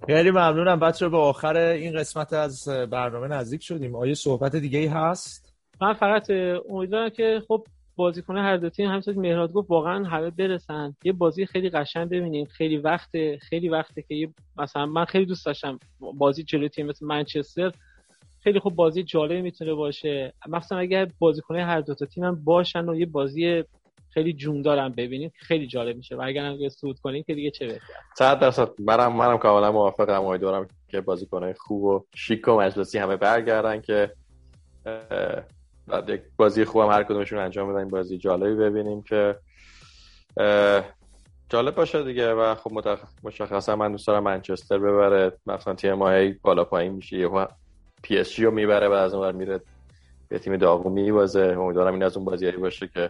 خیلی ممنونم. بچه به آخر این قسمت از برنامه نزدیک شدیم. آیا صحبت دیگه ای هست؟ من فقط امیدوارم که خب بازیکن هر دو تیم همینطور مهراد گفت واقعا همه برسن. یه بازی خیلی قشنگ ببینیم. خیلی وقت خیلی وقته که یه مثلا من خیلی دوست داشتم بازی جلوی تیم مثل منچستر. خیلی خوب بازی جالبی می‌تونه باشه. مثلا اگر بازیکن هر دو تا تیم هم باشن و یه بازی خیلی جون دارم ببینید. خیلی جالب میشه. و اگر هم سود کنین که دیگه چه بهتر. 100 درصد. منم منم کاملا موافقم. امیدوارم که بازیکنای خوب و شیک و مجلسی همه برگردن که بعد یک بازی خوبم هر کدومشون انجام بدن بازی جالبی ببینیم که جالب باشه دیگه. و خب مشخصا من دوست دارم منچستر ببره. مثلا تیم ما بالا پایین میشه. یه پی اس جی رو می‌بره بعد از اون میره یه تیم داغونی بازه امیدوارم این از اون بازیایی باشه که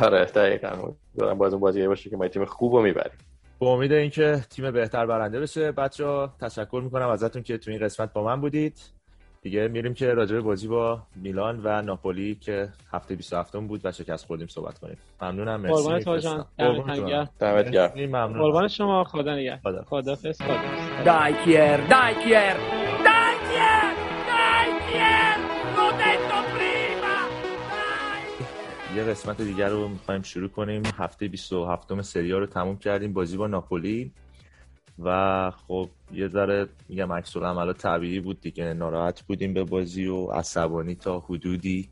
آره دقیقاً. امیدوارم باز اون بازیایی باشه که ما تیم خوب رو می‌بریم. با امید اینکه تیم بهتر برنده بشه بچه تشکر می‌کنم ازتون که تو این قسمت با من بودید. دیگه میریم که راجع به بازی با میلان و ناپولی که هفته 27 بود و شکست خوردیم صحبت کنیم. ممنونم. مرسی. قربان جان. دمت گرم. قربان شما. خدا نگهدار. خدا خدا دایکیر دایکیر دایکیر. یه قسمت دیگر رو می‌خوایم شروع کنیم. هفته 27 سری رو تموم کردیم بازی با ناپولی. و خب یه ذره میگم عکس عملا طبیعی بود دیگه ناراحت بودیم به بازی و عصبانی تا حدودی.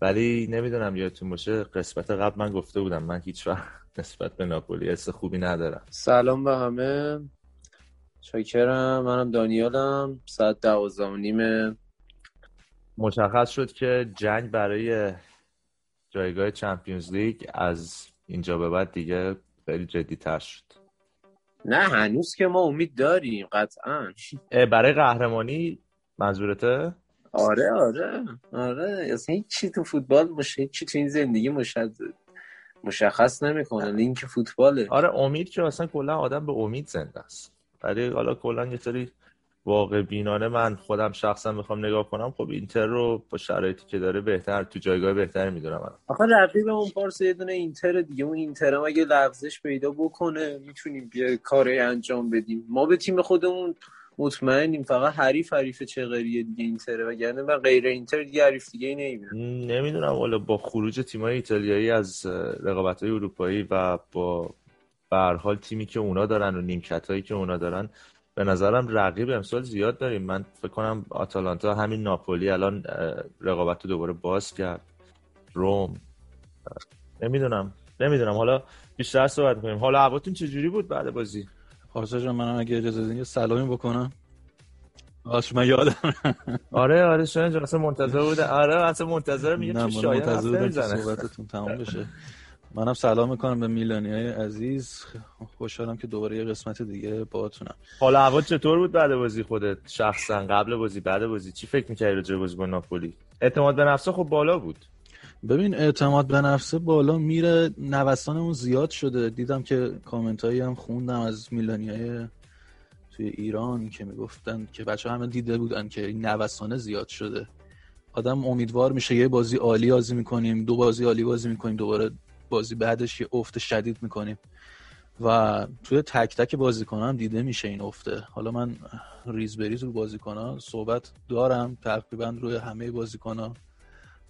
ولی نمی‌دونم یادتون باشه قسمت قبل من گفته بودم من هیچ وقت نسبت به ناپولی حس خوبی ندارم. سلام به همه. چاکرم منم دانیالم. ساعت دوازده و نیمه مشخص شد که جنگ برای جایگاه چمپیونز لیگ از اینجا به بعد دیگه خیلی جدی تر شد. نه هنوز که ما امید داریم قطعا. برای قهرمانی منظورته؟ آره آره آره. اصلا چی تو فوتبال باشه چی تو این زندگی مشد مشخص نمی‌کنه لینک فوتباله. آره امید که اصلا کلا آدم به امید زنده است. ولی حالا کلا یه سری واقع بینانه من خودم شخصا می‌خوام نگاه کنم خب اینتر رو با شرایطی که داره بهتر تو جایگاه بهتری می‌دونم آخه رقیب اون پارس یه دونه اینتر دیگه اون اینتر هم اگه لفظش پیدا بکنه می‌تونیم یه کاری انجام بدیم. ما به تیم خودمون مطمئنیم فقط حریف حریف چغریه دیگه اینتره وگرنه و غیر اینتر دیگه حریف دیگه ای نمی‌بینم. نمی‌دونم. والا با خروج تیمای ایتالیایی از رقابت های اروپایی و با به حال تیمی که اونا دارن و نیمکت هایی که اونا دارن به نظرم رقیب امسال زیاد داریم. من فکر کنم آتالانتا همین ناپولی الان رقابت رو دوباره باز کرد. روم. نمی‌دونم. نمی‌دونم. حالا بیشتر صحبت کنیم. حالا هواتون چجوری بود بعد بازی؟ پارسا جان منم اگه اجازه بدین سلامی بکنم. آش من یادم آره آره شاید جان اصلا منتظر بوده. آره اصلا منتظر میگه تو شاید منتظر صحبتتون تمام بشه. منم سلام می‌کنم به میلانی های عزیز. خوشحالم که دوباره یه قسمت دیگه باهاتونم. حالا هوا چطور بود بعد بازی خودت؟ شخصا قبل بازی بعد بازی چی فکر می‌کردی راجع بازی با ناپولی؟ اعتماد به نفس خب بالا بود. ببین اعتماد به نفسه بالا میره نوسانمون زیاد شده. دیدم که کامنت هایی هم خوندم از میلانی های توی ایران که می‌گفتن که بچه همه دیده بودن که این نوسانه زیاد شده. آدم امیدوار میشه یه بازی عالی بازی می‌کنیم دو بازی عالی بازی می‌کنیم دوباره بازی بعدش یه افت شدید می‌کنیم. و توی تک تک بازیکنان دیده میشه این افته. حالا من ریز رو بازیکنان صحبت دارم تقریبا روی همه بازیکنان.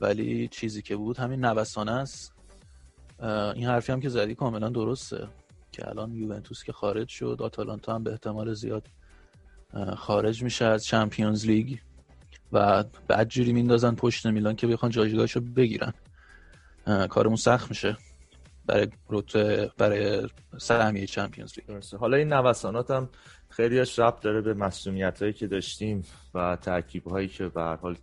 ولی چیزی که بود همین نوسانه است. این حرفی هم که زدی کاملا درسته که الان یوونتوس که خارج شد آتالانتا هم به احتمال زیاد خارج میشه از چمپیونز لیگ و بعد جوری میندازن پشت میلان که بخوان جایگاهشو بگیرن. کارمون سخت میشه. برای روت برای سهمیه چمپیونز لیگ. حالا این نوسانات هم خیلی ربط داره به مسئولیت هایی که داشتیم و ترکیب هایی که به حال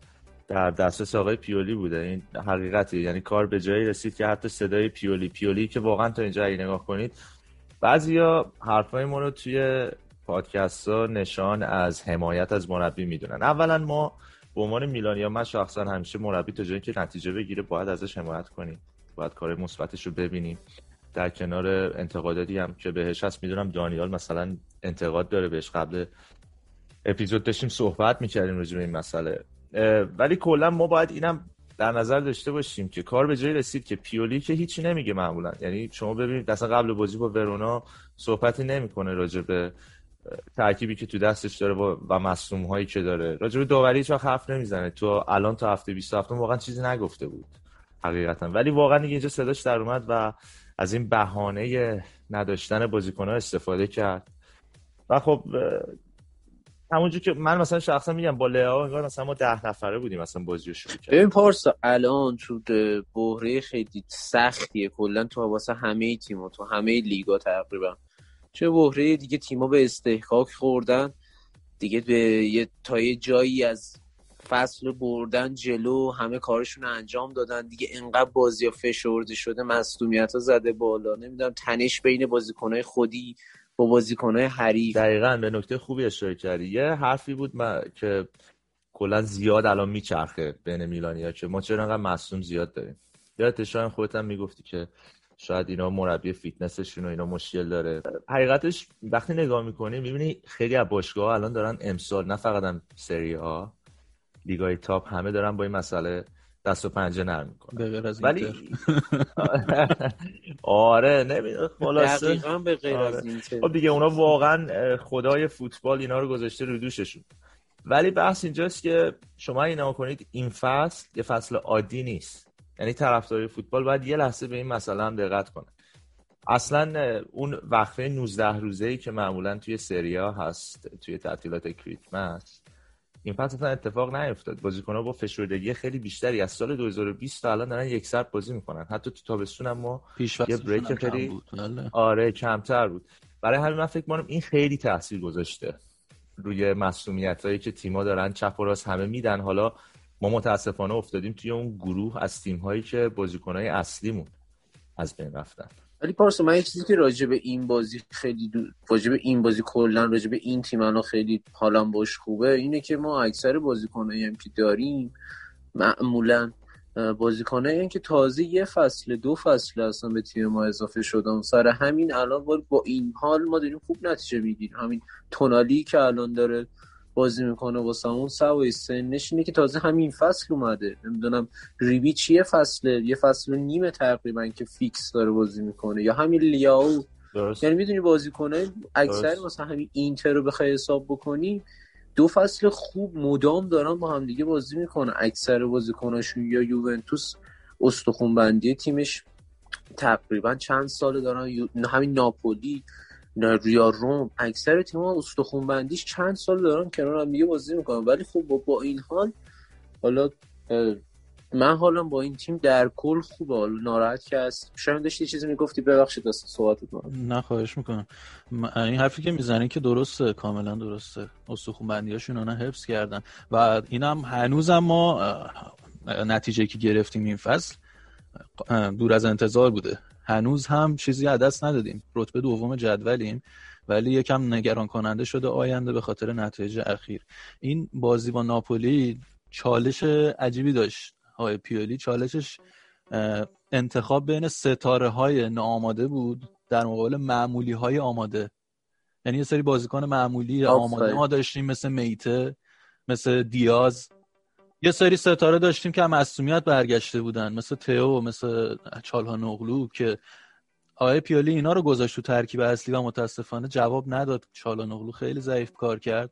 در دسترس آقای پیولی بوده. این حقیقتی یعنی کار به جایی رسید که حتی صدای پیولی. پیولی که واقعا تا اینجا اگه نگاه کنید بعضیا حرفای ما رو توی پادکست ها نشان از حمایت از مربی می‌دونن. اولا ما به عنوان میلانیا من شخصا همیشه مربی تا جایی که نتیجه بگیره باید ازش حمایت کنیم. باید کار مثبتش رو ببینیم. در کنار انتقاداتی هم که بهش هست می‌دونم دانیال مثلا انتقاد داره بهش. قبل اپیزود داشتیم صحبت می‌کردیم راجع به این مسئله. ولی کلا ما باید اینم در نظر داشته باشیم که کار به جایی رسید که پیولی که هیچی نمیگه معمولا. یعنی شما ببینید اصلا قبل بازی با ورونا صحبتی نمی‌کنه راجع به ترکیبی که تو دستش داره و مصوم هایی که داره. راجع به داوری هیچ حرف نمی‌زنه. تو الان تا هفته 27 واقعا چیزی نگفته بود. حقیقتا. ولی واقعا اینجا صداش در اومد و از این بهانه نداشتن بازیکن‌ها استفاده کرد. و خب همونجور که من مثلا شخصا میگم با لئا انگار مثلا ما ده نفره بودیم مثلا بازی رو شروع کردیم. ببین پارسا الان تو بحره خیلی سختیه. کلا تو واسه همه تیم‌ها تو همه لیگا تقریبا. چه بحره دیگه تیم‌ها به استحقاق خوردن. دیگه به یه تا جایی از فصل بردن جلو همه کارشون انجام دادن. دیگه انقدر بازی ها فشرده شده مصدومیت ها زده بالا. نمی‌دونم تنش بین بازیکنهای خودی با بازیکنهای حریف. دقیقا به نکته خوبی اشاره کردی. یه حرفی بود ما که کلا زیاد الان میچرخه بین میلانیا که ما چرا انقدر مصدوم زیاد داریم. یادت شاید خودت هم می‌گفتی که شاید اینا مربی فیتنسشون و اینا مشکل داره. حقیقتش وقتی نگاه می‌کنی می‌بینی خیلی از باشگاه الان دارن امسال نه فقط هم سری ها لیگای تاپ همه دارن با این مسئله دست و پنجه نرم می‌کنن. به ولی آره نمی‌دونم خلاصه. دقیقاً به غیر از آره. اینتر. خب دیگه اونا واقعا خدای فوتبال اینا رو گذاشته رو دوششون. ولی بحث اینجاست که شما اینا کنید این فصل یه فصل عادی نیست. یعنی طرفداری فوتبال باید یه لحظه به این مسئله هم دقت کنه. اصلا اون وقفه 19 روزه ای که معمولا توی سریا هست توی تعطیلات کریسمس این فصل اصلا اتفاق نیفتاد. بازیکن‌ها با فشردگی خیلی بیشتری از سال 2020 تا الان دارن یک سر بازی می‌کنن. حتی تو تابستون هم ما یه بریک خیلی بود. بله. آره کمتر بود. برای همین من فکر می‌کنم این خیلی تاثیر گذاشته روی مسئولیت هایی که تیما دارن. چپ و راست همه میدن. حالا ما متاسفانه افتادیم توی اون گروه از تیم هایی که بازیکنهای اصلیمون از بین رفتن. ولی پارسا من یه چیزی که راجع به این بازی خیلی دو... راجع به این بازی کلا راجع به این تیم الان خیلی حالم باش خوبه اینه که ما اکثر بازیکنایی هم که داریم معمولا بازیکنایی که تازه یه فصل دو فصل اصلا به تیم ما اضافه شدن. سر همین الان با این حال ما داریم خوب نتیجه می‌گیریم. همین تونالی که الان داره بازی می‌کنه واسه اون. سوای سنش اینه که تازه همین فصل اومده. نمی‌دونم ریبی چیه فصله؟ یه فصل نیمه تقریبا که فیکس داره بازی می‌کنه. یا همین لیاو. درست. یعنی می‌دونی بازی کنه؟ اکثر واسه همین اینتر رو بخوای حساب بکنی دو فصل خوب مدام دارن با هم دیگه بازی می‌کنه اکثر بازیکناشون یا یوونتوس استخون بندی تیمش تقریبا چند سال دارن. همین ناپولی ریا روم اکثر تیم‌ها استخون بندیش چند سال دارن کنار هم بازی می‌کنن. ولی خب با, این حال حالا من حالا با این تیم در کل خوبه. حالا ناراحت که هست. شاید داشتی چیزی می‌گفتی؟ ببخشید دست صحبت کنم. نه خواهش می‌کنم. این حرفی که می‌زنی که درسته کاملا درسته. استخون بندیاشون اونا حفظ کردن. و اینم هنوزم ما نتیجه که گرفتیم این فصل دور از انتظار بوده. هنوز هم چیزی از دست ندادیم. رتبه دوم جدولیم ولی یکم نگران کننده شده آینده به خاطر نتایج اخیر. این بازی با ناپولی چالش عجیبی داشت. های پیولی چالشش انتخاب بین ستاره های ناآماده بود. در مقابل معمولی های آماده. یعنی یه سری بازیکن معمولی آماده ما داشتیم مثل میته مثل دیاز. یه سری ستاره داشتیم که هم مسئولیت برگشته بودن مثل تئو مثل چالها نقلو که آقای پیالی اینا رو گذاشت تو ترکیب اصلی و متاسفانه جواب نداد. چالا نقلو خیلی ضعیف کار کرد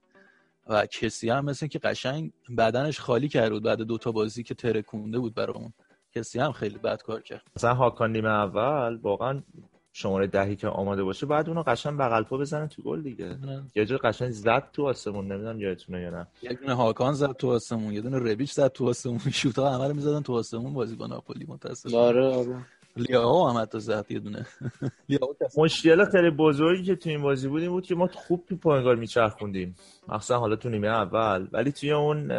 و کسی هم مثل که قشنگ بدنش خالی کرد بود بعد دوتا بازی که ترکونده بود برامون کسی هم خیلی بد کار کرد. مثلا هاکان نیمه اول واقعا شماره دهی که آماده باشه بعد اونو قشنگ بغل پا بزنن تو گل دیگه. یه جور قشنگ زد تو آسمون نمی‌دونم یادتونه یا نه. یه دونه هاکان زد تو آسمون یه دونه ربیچ زد تو آسمون شوت ها همه رو می‌زدن تو آسمون بازی با ناپولی متاسفانه. آره آره. لیاو هم حتی زد یه دونه. مشکل خیلی بزرگی که تو این بازی بود این بود که ما خوب تو پایانگار میچرخوندیم. مخصوصا حالا تو نیمه اول. ولی توی اون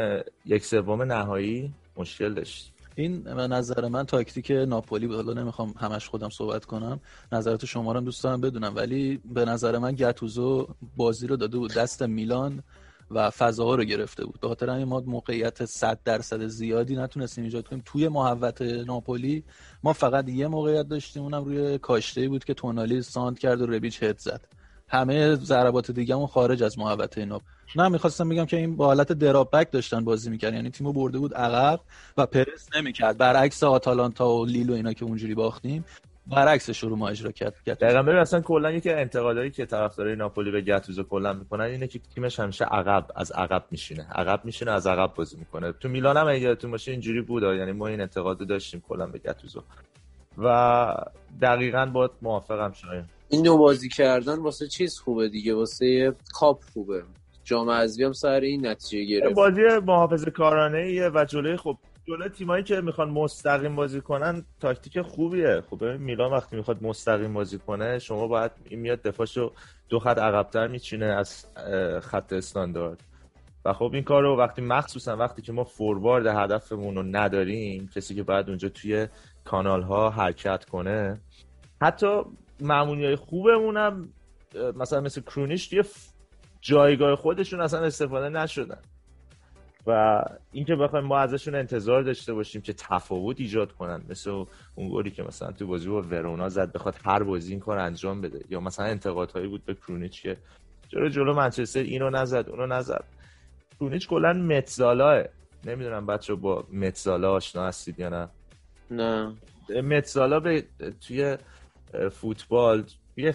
یک سوم نهایی مشکل داشت. این به نظر من تاکتیک ناپولی بود. حالا نمی‌خوام همش خودم صحبت کنم. نظرات شما رو دوست دارم بدونم. ولی به نظر من گتوزو بازی رو داده بود. دست میلان و فضاها رو گرفته بود. به خاطر ما موقعیت 100 درصد زیادی نتونستیم ایجاد کنیم. توی محوت ناپولی ما فقط یه موقعیت داشتیم. اونم روی کاشته بود که تونالی ساند کرد و ربیچ هد زد. همه ضربات دیگه خارج از محوطه ناب نه می‌خواستم بگم که این با حالت دراپ داشتن بازی می‌کرد یعنی تیمو برده بود عقب و پرس نمی‌کرد. برعکس آتالانتا و لیل و اینا که اونجوری باختیم برعکسش رو ما اجرا کرد. دقیقاً ببین اصلا کلا یکی انتقادایی که طرفدارای ناپولی به گاتوزو کلا می‌کنن اینه که تیمش همیشه عقب از عقب میشینه. عقب میشینه از عقب بازی می‌کنه. تو میلان هم اگه تو باشه اینجوری بود. یعنی ما این انتقادو داشتیم کلا به گاتوزو و دقیقاً با موافقم شاید. این نوع بازی کردن واسه چیز خوبه دیگه؟ واسه کاپ خوبه. جام حذفی هم سر این نتیجه گرفت. بازی محافظه کارانه ایه و جلوی خب جلوی تیمایی که می‌خوان مستقیم بازی کنن تاکتیک خوبیه. خب میلان وقتی می‌خواد مستقیم بازی کنه شما باید این میاد دفاعشو دو خط عقبتر میچینه از خط استاندارد. و خب این کار رو وقتی مخصوصا وقتی که ما فوروارد هدفمون رو نداریم کسی که بعد اونجا توی کانال ها حرکت کنه حتی معمولی های خوبمون مثلا مثل کرونیش توی جایگاه خودشون اصلا استفاده نشدن. و اینکه بخوایم ما ازشون انتظار داشته باشیم که تفاوت ایجاد کنن. مثل اون گلی که مثلا تو بازی با ورونا زد بخواد هر بازی این کار انجام بده. یا مثلا انتقادهایی بود به کرونیچ که جلو جلو منچستر اینو نزد اونو نزد. کرونیچ کلا متزالاه نمی‌دونم بچه با متزالا آشنا هستید یا نه؟ نه. متزالا به توی فوتبال یه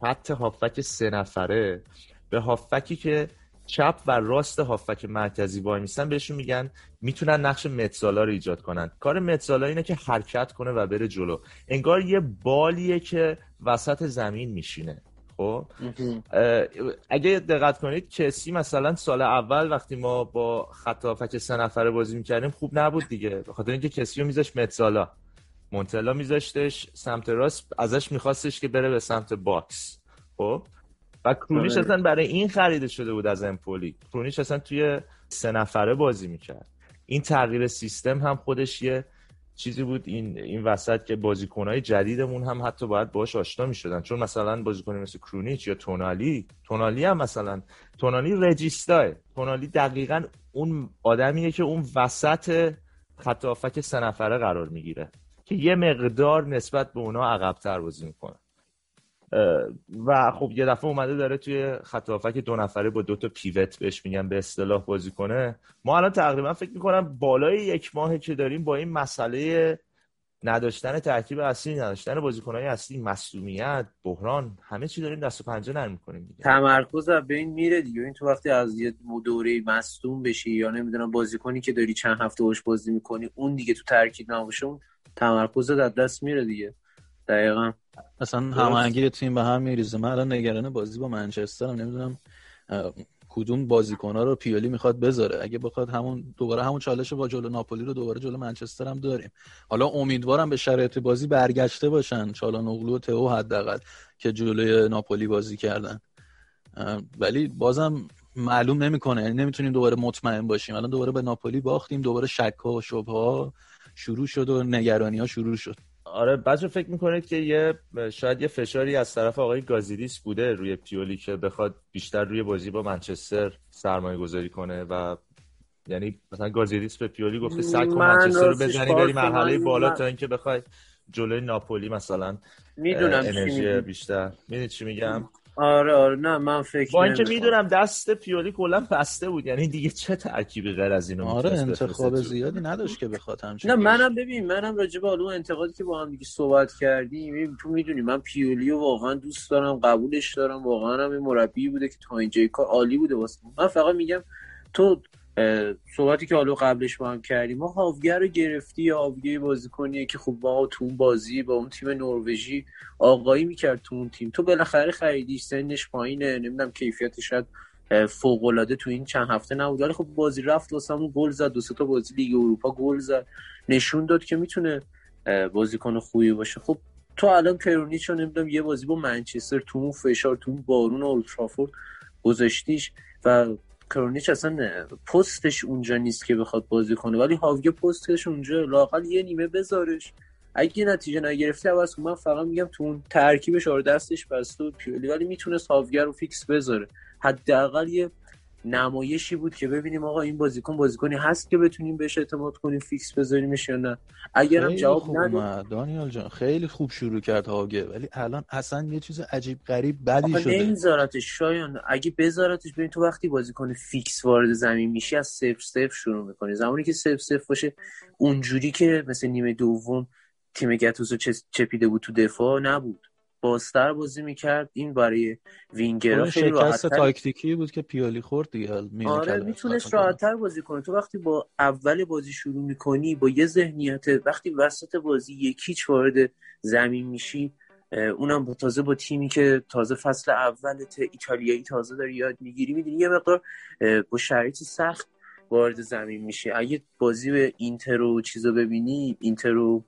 خط هافک سه نفره. به هافکی که چپ و راست هافک مرکزی وای میستن بهشون میگن می‌تونن نقش متزالا رو ایجاد کنن. کار متزالا اینه که حرکت کنه و بره جلو. انگار یه بالیه که وسط زمین میشینه. خب؟ اگه دقت کنید کسیه مثلا سال اول وقتی ما با خط هافبک سه نفره بازی می‌کردیم خوب نبود دیگه. به خاطر اینکه کسیه رو میذاش mezzala. مونتلا میذاشتش سمت راست ازش میخواستش که بره به سمت box. خب؟ و کرونیچ آره. اصلا برای این خریده شده بود از امپولی. کرونیچ اصلا توی سه نفره بازی می‌کرد. این تغییر سیستم هم خودش یه چیزی بود این این وسط که بازیکنهای جدیدمون هم حتی باید باش آشنا می‌شدن. چون مثلا بازیکن مثل کرونیچ یا تونالی تونالی هم مثلا تونالی رجیستاه. تونالی دقیقا اون آدمیه که اون وسط خط سه نفره قرار می‌گیره که یه مقدار نسبت به اونا عقبتر بازی می‌کنه. و خب یه دفعه اومده داره توی خط که دو نفره با دو تا پیوت بهش میگن به اصطلاح بازی کنه. ما الان تقریبا فکر می‌کنم بالای یک ماهه که داریم با این مسئله نداشتن ترکیب اصلی نداشتن بازیکنهای اصلی مصومیت بحران همه چی داریم دست و پنجه نرم می‌کنیم دیگه. تمرکز از بین میره دیگه. این تو وقتی از یه دوره مصدوم بشی یا نمی‌دونم بازیکنی که داری چند هفته باش بازی می‌کنی اون دیگه تو ترکیب نباشه اون تمرکز از دست میره دیگه. دقیقا. اصلا هماهنگی تیم به هم میریزه. من الان نگران بازی با منچسترم نمی‌دونم کدوم ها رو پیولی می‌خواد بذاره. اگه بخواد همون دوباره همون چالش با جلو ناپولی رو دوباره جلو منچستر هم داریم. حالا امیدوارم به شرایط بازی برگشته باشن. چالانوغلو و تئو حداقل که جلوی ناپولی بازی کردن. ولی بازم معلوم نمی‌کنه. یعنی نمی‌تونیم دوباره مطمئن باشیم. الان دوباره به ناپولی باختیم. دوباره شک ها و شبه ها شروع شد و نگرانی ها شروع شد. آره بچه فکر می‌کنید که یه شاید یه فشاری از طرف آقای گازیدیس بوده روی پیولی که بخواد بیشتر روی بازی با منچستر سرمایه گذاری کنه و یعنی مثلا گازیدیس به پیولی گفته سگ منچستر رو بزنی بری مرحله بالا تا اینکه بخوای جلوی ناپولی مثلا می‌دونم انرژی بیشتر. می‌دونی چی میگم؟ آره آره. نه من فکر با اینکه می‌دونم دست پیولی کلا بسته بود یعنی دیگه چه ترکیبی غیر از اینو آره انتخاب زیادی نداشت که بخواد همچین نه منم ببین منم راجع به اون انتقادی که با هم دیگه صحبت کردیم تو می‌دونی من پیولی رو واقعا دوست دارم قبولش دارم واقعا هم این مربی بوده که تا اینجای کار عالی بوده واسه. من فقط میگم تو صحبتی که حالا قبلش با هم کردیم. ما هاوگر رو گرفتی یا هاوگر بازیکنیه که خب با تو اون بازی با اون تیم نروژی آقایی می‌کرد تو اون تیم؟ تو بالاخره خریدیش سنش پایینه. نمی‌دونم کیفیتش شاید فوق تو این چند هفته نبود. ولی خب بازی رفت واسمون گل زد. دو تا بازی لیگ اروپا گل زد. نشون داد که می‌تونه بازیکن خوبی باشه. خب تو الان کرونیچ رو نمی‌دونم یه بازی با منچستر تو اون فشار تو اون بارون اولترافورد گذاشتیش و کرونیچ اصلا پستش اونجا نیست که بخواد بازی کنه ولی هاوگه پستش اونجا لاقل یه نیمه بذارش. اگه نتیجه نگرفته عوض من فقط میگم تو اون ترکیبش آره دستش بسته و پیولی ولی می‌تونست هاگه رو فیکس بذاره. حداقل یه نمایشی بود که ببینیم آقا این بازیکن بازیکنی هست که بتونیم بهش اعتماد کنیم فیکس بذاریمش یا نه؟ اگرم جواب نداد. دانیال جان خیلی خوب شروع کرد هاگه. ولی الان اصلا یه چیز عجیب غریب بدی شده. نمیذارتش شایان. اگه بذارتش ببین تو وقتی بازیکن فیکس وارد زمین میشی از صفر صفر شروع می‌کنی. زمانی که صفر صفر باشه اونجوری که مثل نیمه دوم تیم گتوزو چپیده بود تو دفاع نبود. بازتر بازی می‌کرد. این برای وینگر خیلی راحت تاکتیکی بود که پیالی خورد دیگه. آره می‌تونست راحتتر بازی کنه. تو وقتی با اول بازی شروع می‌کنی با یه ذهنیت وقتی وسط بازی یکیچ وارد زمین میشی اونم با تازه با تیمی که تازه فصل اول ایتالیایی تازه داری یاد می‌گیری می‌دونی یه مقدار با شرایط سخت وارد زمین میشی. اگه بازی به اینتر و چیزا ببینی اینتر و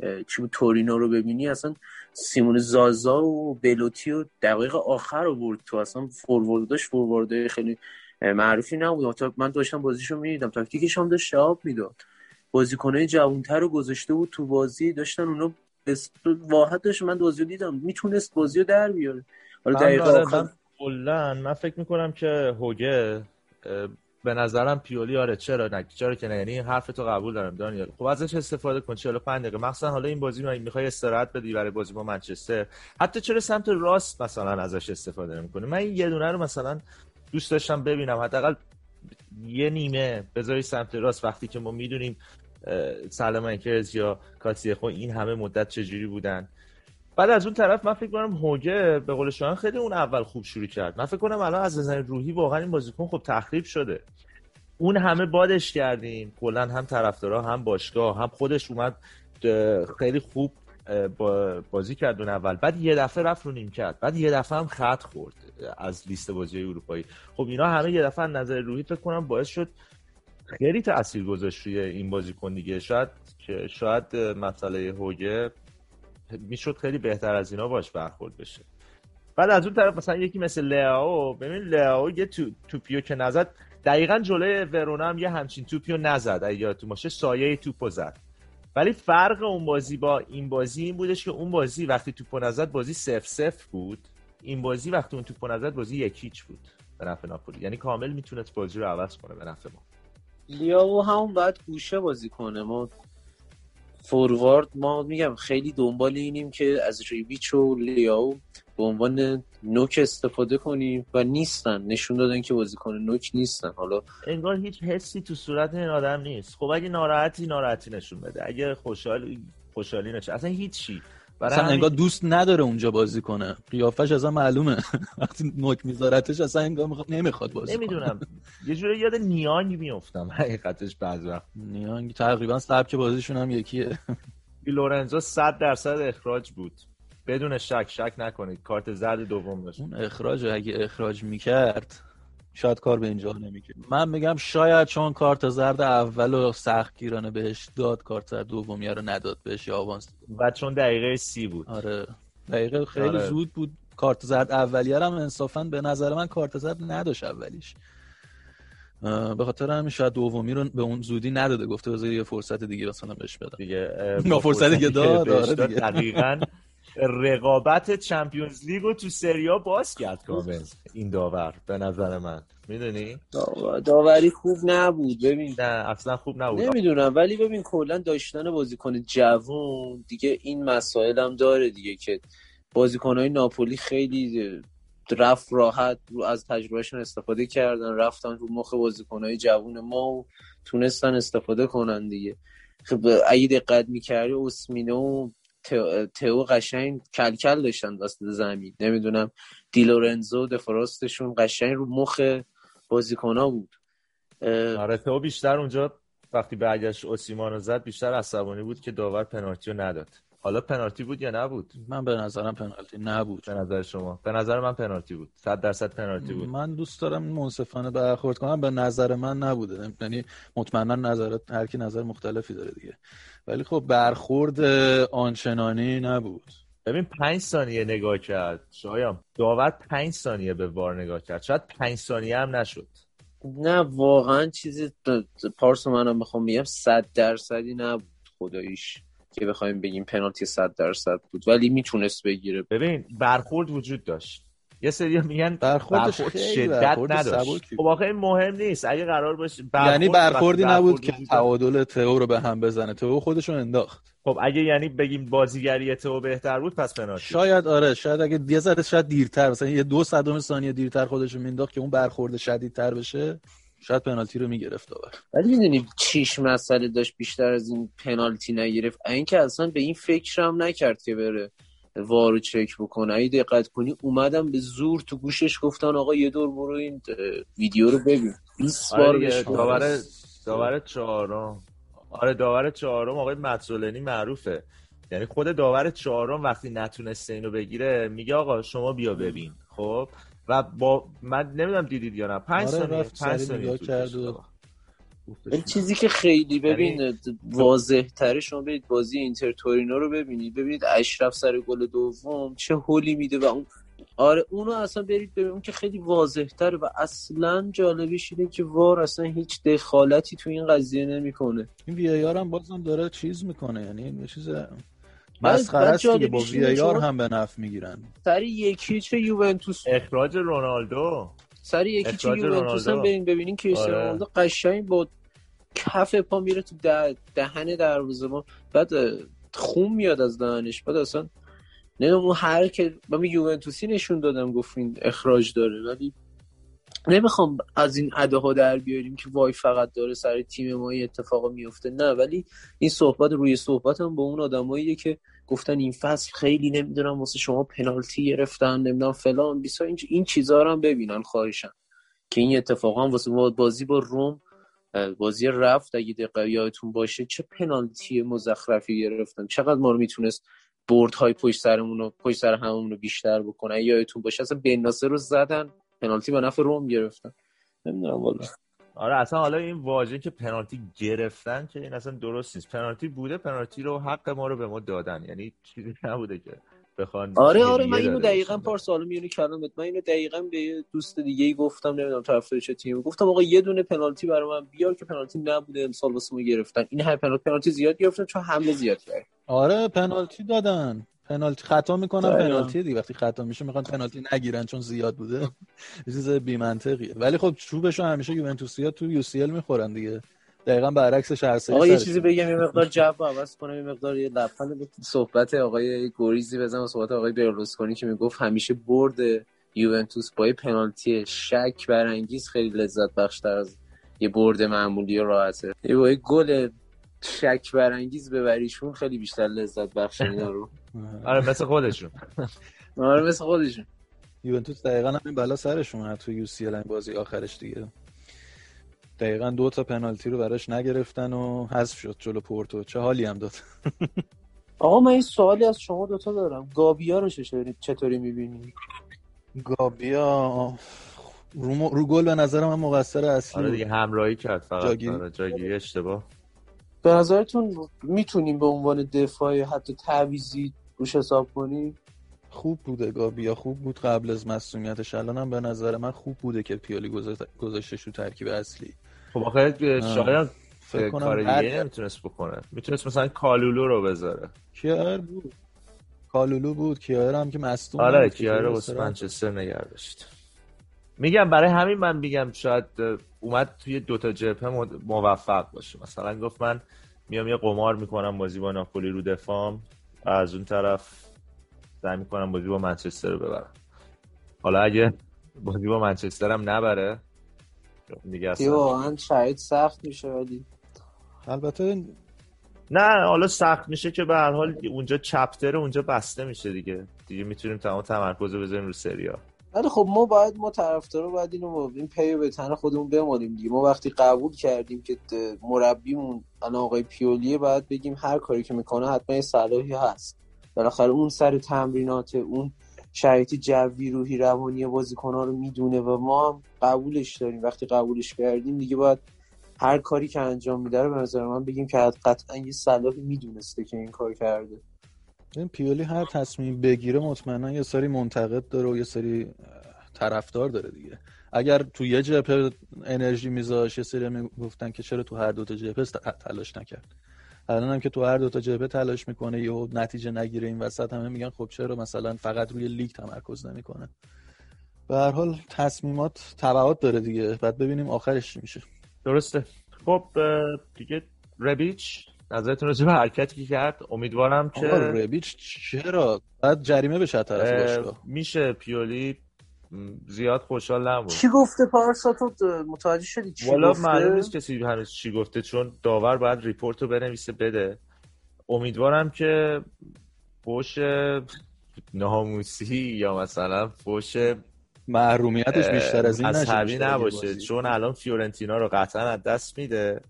چی بود؟ تورینو رو ببینی اصلا سیمون زازا و بلوتی و دقیق آخر رو برد تو. اصلا فورواردش فوروارده خیلی معروفی نبود. من داشتم بازیشو می‌دیدم. تاکتیکش هم داشت جواب می‌داد. بازیکنهای جوانتر رو گذاشته بود تو بازی. داشتن اونا واحد داشت. من بازی دیدم. می‌تونست بازی رو در بیاره. حالا دقیقا من, من فکر می‌کنم که هوگه به نظرم پیولی آره چرا نه؟ چرا که نه؟ یعنی حرف تو قبول دارم دانیال خب ازش استفاده کن 45 دقیقه. مثلا حالا این بازی می‌خوای استراحت بدی برای بازی با منچستر حتی چرا سمت راست مثلا ازش استفاده نمی‌کنه من این یه دونه رو مثلا دوست داشتم ببینم. حداقل یه نیمه بذاری سمت راست. وقتی که ما می‌دونیم سلام انکرز یا کاتیخو این همه مدت چجوری بودن؟ بعد از اون طرف من فکر کنم هوگه به قول شما خیلی اون اول خوب شروع کرد. من فکر کنم الان از نظر روحی واقعا این بازیکن خب تخریب شده. اون همه بادش کردیم. کلا هم طرفدارا هم باشگاه هم خودش اومد خیلی خوب بازی کرد اون اول. بعد یه دفعه رفت رو نیم کرد بعد یه دفعه هم خط خورد از لیست بازی اروپایی. خب اینا همه یه دفعه نظر روحی فکر کنم باعث شد خیلی تاثیر گذاشت روی این بازیکن دیگه. شاید که شاید مسئله هوگه می‌شد خیلی بهتر از اینا باش برخورد بشه. بعد از اون طرف مثلا یکی مثل لیاو ببین لیاو یه تو توپیو که نزد دقیقا جلوی ورونا هم یه همچین توپیو نزد اگه یادتون باشه سایه توپو زد. ولی فرق اون بازی با این بازی این بودش که اون بازی وقتی توپو نزد بازی سف سف بود. این بازی وقتی اون توپو نزد بازی یکیچ بود به نفع ناپولی. یعنی کامل می‌تونست بازی رو عوض کنه به نفع ما. لیاو همون باید گوشه بازی کنه. ما فوروارد ما میگم خیلی دنبال اینیم که از ریبیچ و لیاو به عنوان نوک استفاده کنیم و نیستن. نشون دادن که بازیکن نوک نیستن. حالا انگار هیچ حسی تو صورت این آدم نیست. خب اگه ناراحتی ناراحتی نشون بده. اگه خوشحال خوشحالی نشه. اصلا هیچی. اصلا همین... انگار دوست نداره اونجا بازی کنه. قیافش اصلا معلومه. وقتی نوک میذارتش اصلا انگار نمی‌خواد بازی نمی‌دونم. یه جوری یاد نیانگ میافتم. حقیقتش بعضی وقت. نیانگ تقریبا سبک بازیشون هم یکیه. لورنزو 100 درصد اخراج بود. بدون شک شک نکنید. کارت زرد دوم داشت اون اخراج اگه اخراج می‌کرد شاید کار به اینجا نمی‌کرد من میگم شاید چون کارت زرد اول و سخت گیرانه بهش داد کارت زرد دومی رو نداد بهش یا آوانس و چون دقیقه سی بود. آره. دقیقه خیلی آره. زود بود. کارت زرد اولیه هم انصافا به نظر من کارت زرد نداشت اولیش. به خاطر همین شاید دومی رو به اون زودی نداده. گفته بذار یه فرصت دیگه مثلا بهش بدم. دیگه فرصت دیگه داد آره دقیقاً رقابت چمپیونز لیگ رو تو سریا باز کرد کامل. این داور به نظر من. می‌دونی؟ داوری خوب نبود ببین. نه اصلا خوب نبود. نمی‌دونم ولی ببین کلا داشتن بازیکن جوون دیگه این مسائل هم داره دیگه که بازیکنهای ناپولی خیلی رفت راحت رو از تجربهشون استفاده کردن رفتن رو مخ بازیکنهای جوون ما و تونستن استفاده کنن دیگه. خب اگه دقت می‌کردی اسمینو تئو قشنگ کلکل داشتن وسط زمین. نمی‌دونم دیلورنزو دفراستشون قشنگ رو مخ بازیکنها بود. آره تئو بیشتر اونجا وقتی برگشت اوسیمانو زد بیشتر عصبانی بود که داور پنالتی رو نداد. حالا پنالتی بود یا نبود؟ من به نظرم پنالتی نبود. به نظر شما؟ به نظر من پنالتی بود. 100 درصد پنالتی بود. من دوست دارم منصفانه برخورد کنم. به نظر من نبوده. یعنی مطمئنا نظرت هر کی نظر مختلفی داره دیگه. ولی خب برخورد آنچنانی نبود. ببین پنج ثانیه نگاه کرد. شایان داور پنج ثانیه به وار نگاه کرد. شاید پنج ثانیه هم نشد. نه واقعا چیزی پارس منم می‌خوام بگم صد درصدی نبود. خداییش که بخوایم بگیم پنالتی صد درصد بود. ولی می‌تونست بگیره. ببین برخورد وجود داشت. یه سری میگن برخورد شدت نداشت. خب آخه مهم نیست. اگه قرار باشه یعنی برخوردی نبود که تعادل تئو رو به هم بزنه. تئو خودشو انداخت. خب اگه یعنی بگیم بازیگری تئو بهتر بود پس پنالتی. شاید آره شاید اگه یه ذره شاید دیرتر مثلا یه دو صدم ثانیه دیرتر خودشو مینداخت که اون برخورد شدیدتر بشه شاید پنالتی رو می‌گرفت داور ولی می‌دونی چیش مسئله داشت بیشتر از این پنالتی نگرفت. اینکه اصلا به این فکر هم نکرد که بره. وارو چک بکنه. اگه دقت کنی اومدم به زور تو گوشش گفتن آقا یه دور برو این ویدیو رو ببین. 20 بار آره داور داور چهارم. آره داور چهارم آقای متسولنی معروفه. یعنی خود داور چهارم وقتی نتونسته اینو بگیره میگه آقا شما بیا ببین. خب؟ و با من نمی‌دونم دیدید یا نه. 5 آره ثانیه 5 ثانیه این چیزی که خیلی ببین یعنی واضح تره شما برید بازی اینتر تورینو رو ببینید. ببینید اشرف سر گل دوم چه هولی میده و اون آره اونو اصلا برید ببینید که خیلی واضح تره و اصلا جالبیش اینه که وار اصلا هیچ دخالتی تو این قضیه نمی‌کنه. این وی هم بازم داره چیز می‌کنه. یعنی یه چیز مسخره است دیگه. با وی هم به نفع می‌گیرن. سر یکی چه یوونتوس اخراج رونالدو. سر یکی چه یوونتوس هم بریم ببینین که آره. رونالدو قشنگ با کف پا میره تو دهن دروازه ما. بعد خون میاد از دهنش. بعد اصلا نه اون هر که من یوونتوسی نشون دادم گفتین اخراج داره. ولی نمی‌خوام از این اداها در بیاریم که وای فقط داره سر تیم ما اتفاق میفته نه ولی این صحبت روی صحبت هم با اون آدماییه که گفتن این فصل خیلی نمی‌دونم واسه شما پنالتی گرفتن نمی‌دونم فلان بیسا این, این چیزها رو هم ببینن خواهشن. که این اتفاقا واسه بازی با روم بازی رفت اگه یادتون باشه چه پنالتی مزخرفی گرفتن. چقدر ما رو می‌تونست برد های پشت سرمون رو پشت سر همون رو بیشتر بکنن. یادتون باشه اصلا بن رو زدن پنالتی به نفع روم گرفتن. نمی‌دونم والا. آره اصلا حالا این واژه که پنالتی گرفتن که این اصلا درست نیست. پنالتی بوده پنالتی رو حق ما رو به ما دادن. یعنی چیزی نبوده که بخوان آره آره من اینو دقیقا پارسال میونی کلامت من اینو دقیقا به دوست دیگه ای گفتم نمی‌دونم طرفدار چه تیم گفتم آقا یه دونه پنالتی برای من بیار که پنالتی نبوده امسال واسه ما گرفتن. این هم پنالتی پنالتی زیاد گرفتن چون حمله زیاد کرد آره پنالتی دادن. پنالتی خطا می‌کنن پنالتی دیگه. وقتی خطا میشه می‌خوان پنالتی نگیرن چون زیاد بوده. چیز بی منطقیه ولی خب چوبشو همیشه یوونتوسیا تو یو سی ال می‌خورن دیگه. دقیقا برعکسش هر سری آقا یه چیزی بگم یه مقدار جو عوض کنم یه مقدار یه لبخند صحبت آقای گوریزی بزنم صحبت آقای برلوسکونی که می‌گفت همیشه برد یوونتوس با پنالتی شک برانگیز خیلی لذت بخش از یه برد معمولی و راحته. یه گل شک برانگیز ببریشون خیلی بیشتر لذت بخش اینا رو. آره مثل خودشون. آره مثل خودشون. یوونتوس دقیقا همین بلا سرشون تو یو سی بازی آخرش دیگه. دقیقا دو تا پنالتی رو براش نگرفتن و حذف شد جلو پورتو. چه حالی هم داد. آقا من این سوالی از شما دوتا دارم. گابیا رو چطوری می‌بینی؟ گابیا رو, رو گل به نظر من مقصر اصلی آره دیگه همراهی کرد فقط. جاگیری, آره جاگیری اشتباه. به نظرتون می‌تونیم به عنوان دفاعی حتی تعویزی روش حساب کنیم؟ خوب بوده گابیا خوب بود قبل از مسئولیتش الان هم به نظر من خوب بوده که پیالی گذاشته شو ترکیب اصلی. خب آخه شاید فکر کار دیگه نمی‌تونست بکنه. می‌تونست مثلا کالولو رو بذاره. کیار بود. کالولو بود. کیار هم که مصدوم آره کیار رو منچستر نگه داشت. میگم برای همین من میگم شاید اومد توی دوتا جبهه موفق باشه. مثلا گفت من میام یه قمار می‌کنم بازی با ناپولی رو دفاع. از اون طرف سعی می‌کنم بازی با منچستر رو ببرم. حالا اگه بازی با منچستر هم نبره دیگه واقعا شاید سخت میشه ولی. البته نه حالا سخت میشه که به هر حال اونجا چپتر اونجا بسته میشه دیگه. دیگه می‌تونیم تمام تمرکز رو بذاریم رو سریا. ولی خب ما باید ما طرفدارا باید اینو این پی به تن خودمون بمانیم دیگه. ما وقتی قبول کردیم که مربیمون الان آقای پیولیه باید بگیم هر کاری که می‌کنه حتما یه صلاحی هست. بالاخره اون سر تمرینات اون شرایط جوی روحی روانی بازیکن‌ها رو می‌دونه و ما هم قبولش داریم. وقتی قبولش کردیم دیگه باید هر کاری که انجام میده رو به نظر من بگیم که قطعا یه صلاحی می‌دونسته که این کار کرده. این پیولی هر تصمیم بگیره مطمئنا یه سری منتقد داره و یه سری طرفدار داره دیگه. اگر تو یه جبهه انرژی میذاش یه سری می‌گفتن که چرا تو هر دو تا جبهه تلاش نکرد. الان هم که تو هر دو تا جبهه تلاش می‌کنه یه نتیجه نگیره این وسط همه میگن خب چرا مثلا فقط روی لیگ تمرکز نمی‌کنه؟ به هر حال تصمیمات تبعات داره دیگه. بعد ببینیم آخرش چی میشه. درسته. خب دیگه ربیچ نظرتون راجع به حرکتی که کرد؟ امیدوارم که ربیچ چرا؟ بعد جریمه بشه طرف باشگاه. میشه پیولی زیاد خوشحال نبود. چی گفته پارسا تو متوجه شدی؟ چی والا معلوم نیست کسی هنوز چی گفته چون داور باید report رو بنویسه بده. امیدوارم که فوش ناموسی یا مثلا فوش محرومیتش بیشتر از این نشه نباشه. چون الان فیورنتینا رو قطعا از دست میده.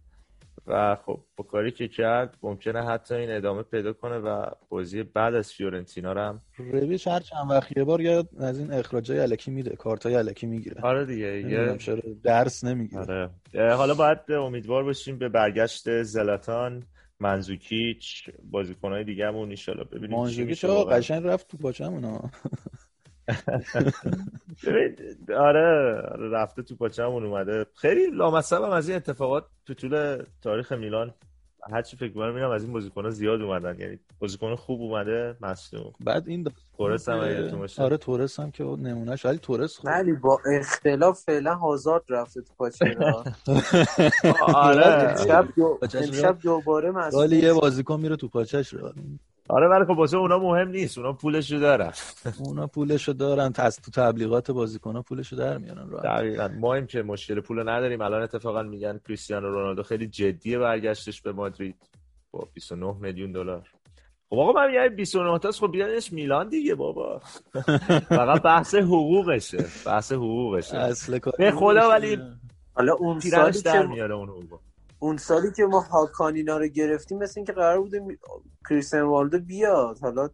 و خب با کاری که کرد ممکنه حتی این ادامه پیدا کنه و بازی بعد از فیورنتینا رو هم رویش هر چند وقت یه بار یاد از این اخراجای علکی میده کارتای علکی می‌گیره. آره دیگه یه درس نمی‌گیره. آره. حالا باید امیدوار باشیم به برگشت زلاتان منزوکیچ بازیکنهای دیگه همون ان ببینیم چی میشه قشنگ رفت تو پاچمون آره رفته تو پاچمون اومده. خیلی لامصب هم از این اتفاقات تو طول تاریخ میلان هرچی فکر کنم میرم از این بازیکن‌ها زیاد اومدن. یعنی بازیکن خوب اومده مصدوم. بعد این تورس هم آره تورس هم که نمونهش. ولی تورس خوب ولی با اختلاف فعلا هازارد رفته تو پاچرا آره. امشب دوباره مصدوم. ولی یه بازیکن میره تو پاچش رو آره ولی خب واسه اونا مهم نیست. اونا پولشو دارن. اونا پولشو دارن. تست تو تبلیغات بازیکن‌ها پولشو در میارن راحت دقیقاً. ما هم که مشکل پول نداریم. الان اتفاقا میگن کریستیانو رونالدو خیلی جدیه برگشتش به مادرید. با 29 میلیون دلار. خب آقا من یه 29 تاست. خب بیانش میلان دیگه بابا. فقط بحث حقوقشه. بحث حقوقشه. اصل به خدا ولی حالا اون سالی که میاره اون حقوق. اون سالی که ما هاکانینا رو گرفتیم مثل اینکه قرار بوده کریستیان والدو بیاد. حالا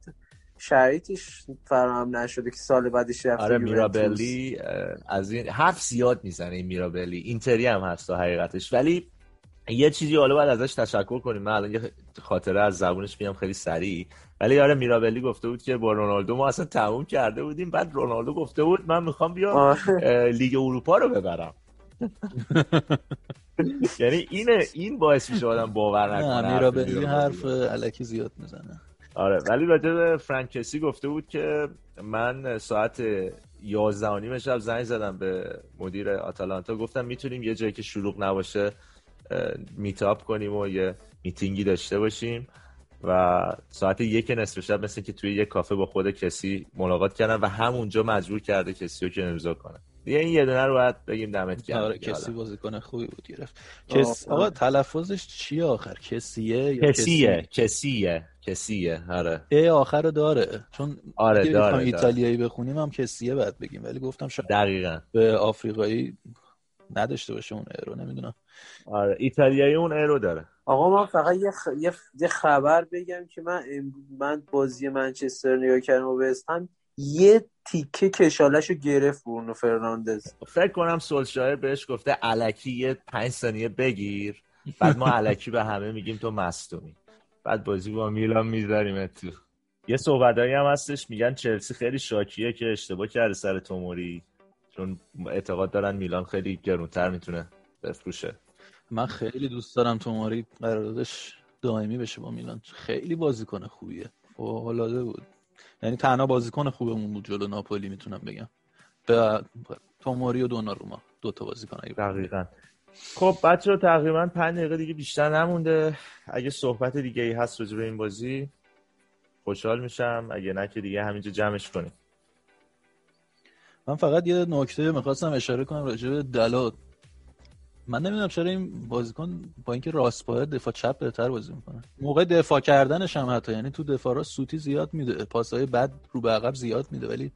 شرایطش فراهم نشده که سال بعدش رفته آره میرابلی از این حرف زیاد می‌زنه این میرابلی. اینتری هم هست حقیقتش. ولی یه چیزی حالا باید ازش تشکر کنیم. من الان یه خاطره از زبونش میام خیلی سریع. ولی آره میرابلی گفته بود که با رونالدو ما اصلا تموم کرده بودیم. بعد رونالدو گفته بود من می‌خوام بیام لیگ اروپا رو ببرم. یعنی اینه این باعث میشه آدم باور نکنه میرابلی حرف علکی زیاد می‌زنه. آره ولی راجع به فرانکسی گفته بود که من ساعت 11 و نیم شب زنگ زدم به مدیر آتالانتا. گفتم می‌تونیم یه جایی که شلوغ نباشه میتاپ کنیم و یه میتینگی داشته باشیم. و ساعت یک نصف شب مثل که توی یه کافه با خود کسی ملاقات کردن و همونجا مجبور کرده کسی رو که امضا کنه. دیگه این یه دونه رو باید بگیم دمت گرم آره کسی بازیکن خوبی بود گرفت. کس آقا تلفظش چی آخر؟ کسیه یا کسیه کسیه کسیه آره. ای آخر داره. چون آره داره, ایتالیایی بخونیم هم کسیه بعد بگیم. ولی گفتم شاید دقیقا. به آفریقایی نداشته باشه اون ایرو نمی‌دونم. آره ایتالیایی اون ایرو داره. آقا من فقط یه, خ... یه, خبر بگم که من من بازی منچستر نگاه کردم و هم یه تیکه کشالش رو گرفت برونو فرناندز. فکر کنم سولشایر بهش گفته علکی یه پنج ثانیه بگیر. بعد ما علکی به همه میگیم تو مستومی بعد بازی با میلان می‌ذاریم تو یه صحبتایی هم هستش میگن چلسی خیلی شاکیه که اشتباه کرده سر توموری. چون اعتقاد دارن میلان خیلی گرونتر می‌تونه بفروشه. من خیلی دوست دارم توماری قراردادش دائمی بشه با میلان. خیلی بازیکن خوبیه. فوق بود. یعنی تنها بازیکن خوبمون بود جلو ناپولی می‌تونم بگم. به توماری و دوناروما دو تا بازیکن دقیقاً. خب بچه رو تقریبا پنج دقیقه دیگه بیشتر نمونده. اگه صحبت دیگه ای هست راجع به این بازی خوشحال میشم. اگه نه که دیگه همینجا جمعش کنیم. من فقط یه نکته می‌خواستم اشاره کنم راجع به دلات من نمی‌دونم چرا این بازیکن با اینکه راست پای دفاع چپ بهتر بازی می‌کنه. موقع دفاع کردنش هم حتی یعنی تو دفاع را سوتی زیاد میده پاسهای بد رو به عقب زیاد میده ولی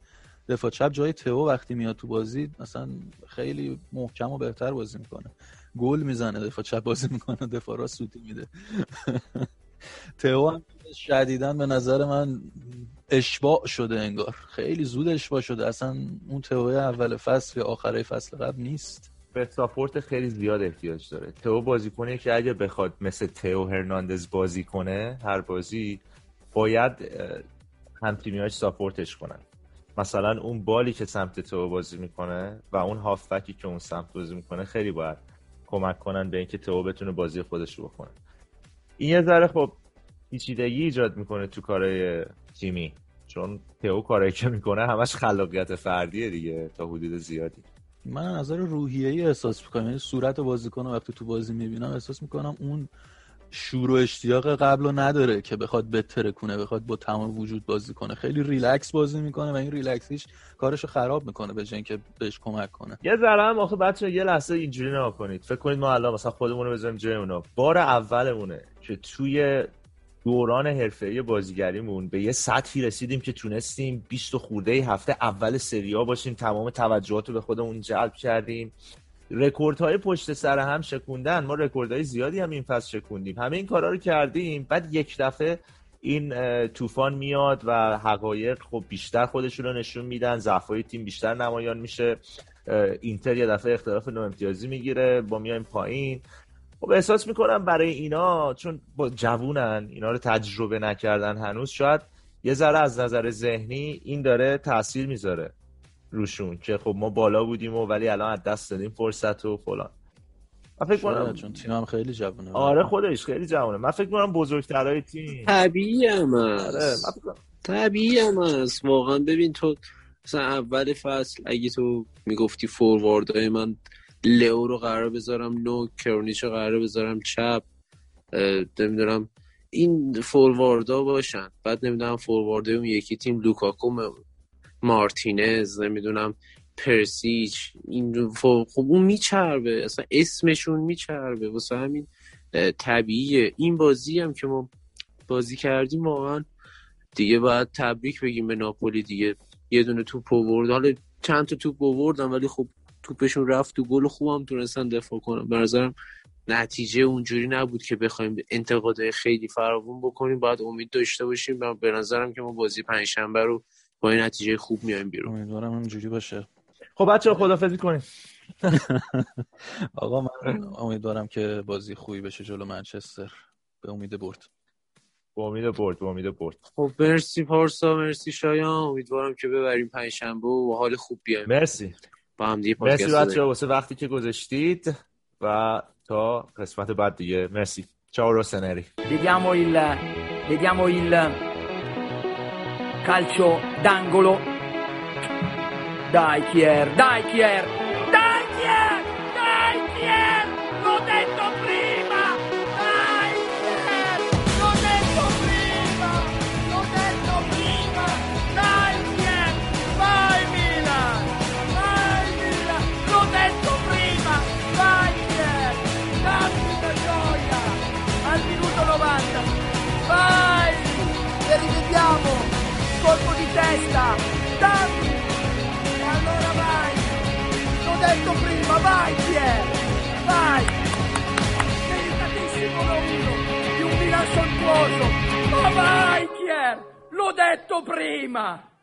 دفاع چپ جای تئو وقتی میاد تو بازی مثلا خیلی محکم و بهتر بازی می‌کنه. گل می‌زنه دفاع چپ بازی می‌کنه دفاع را سوتی میده. تئو هم شدیدن به نظر من اشباع شده انگار. خیلی زود اشباع شده. اصلا اون تئو اول فصل یا آخره فصل قبل نیست. به ساپورت خیلی زیاد احتیاج داره. تو بازیکنی که اگه بخواد مثل تئو هرناندز بازی کنه هر بازی باید هم تیمیاش ساپورتش کنن. مثلا اون بالی که سمت تو بازی می‌کنه و اون هافبکی که اون سمت بازی می‌کنه خیلی باید کمک کنن به اینکه تو بتونه بازی خودش رو بکنه. این یه ذره خب پیچیدگی ایجاد می‌کنه تو کارهای تیمی. چون تئو کارایی که می‌کنه همش خلاقیت فردیه دیگه تا حدود زیادی. من نظر روحیه‌ای احساس می‌کنم یعنی صورت بازیکن وقتی تو بازی می‌بینم احساس می‌کنم اون شور و اشتیاق قبل رو نداره که بخواد بتره کنه بخواد با تمام وجود بازی کنه. خیلی ریلکس بازی می‌کنه و این ریلکسیش کارش رو خراب می‌کنه به جای که بهش کمک کنه. یه ذره هم آخه بچه یه لحظه اینجوری نگاه کنید. فکر کنید ما الان مثلا خودمون رو بذاریم جای اونا بار اولمونه که توی دوران حرفه‌ای بازیگریمون به یه سطحی رسیدیم که تونستیم 20 خورده هفته اول سری آ باشیم تمام توجهات رو به خودمون جلب کردیم. رکوردهای پشت سر هم شکوندن. ما رکوردهای زیادی هم این فصل شکوندیم. همه این کارا رو کردیم. بعد یک دفعه این طوفان میاد و حقایق خب بیشتر خودشون رو نشون میدن. ضعفای تیم بیشتر نمایان میشه. اینتر یه دفعه اختلاف نو امتیازی می‌گیره. با میایم پایین. خب احساس می‌کنم برای اینا چون با جوونن اینا رو تجربه نکردن هنوز شاید یه ذره از نظر ذهنی این داره تاثیر می‌ذاره روشون که خب ما بالا بودیم و ولی الان از دست دادیم فرصت و فلان. من فکر کنم چون تیم هم خیلی جوونه. آره خودش خیلی جوونه. من فکر کنم بزرگترهای تیم. طبیعی هم هست آره طبیعی هم هست واقعا ببین تو مثلا اول فصل اگه تو می‌گفتی فورواردهای من لئو رو قرار بذارم نو کرونیش رو قرار بذارم چپ نمی‌دونم. این فورواردا باشن. بعد نمی‌دونم فوروارده اون یکی تیم لوکاکو مارتینز نمی‌دونم پرسیچ این خب اون میچربه. اصلا اسمشون میچربه. واسه همین طبیعیه. این بازی هم که ما بازی کردیم واقعا دیگه باید تبریک بگیم به ناپولی دیگه. یه دونه توپ آورد. حالا چند تا توپ آوردن ولی خب توپشون رفت تو گل خوبم تونستن دفاع کنن. به نظرم نتیجه اونجوری نبود که بخوایم انتقادهای خیلی فراوون بکنیم. باید امید داشته باشیم. به نظرم که ما بازی پنجشنبه رو با این نتیجه خوب میایم بیرون. امیدوارم اونجوری باشه. خب بچه خدافزی کنیم آقا من امیدوارم که بازی خوبی بشه جلو منچستر. به امید برد. به امید برد به امید برد. خب مرسی پارسا مرسی شایان. امیدوارم که ببریم پنجشنبه و حال خوب بیایم. مرسی. با هم دیگه واسه وقتی که گذاشتید و تا قسمت بعد دیگه. مرسی. چاو رو سنری. بگم و ایل بگم و ایل کلچو دنگولو دای کیر دای rivediamo colpo di testa. Dammi. Allora vai. L'ho detto prima vai Pier vai. Delicatissimo lavoro di un Milan sontuoso ma vai Pier l'ho detto prima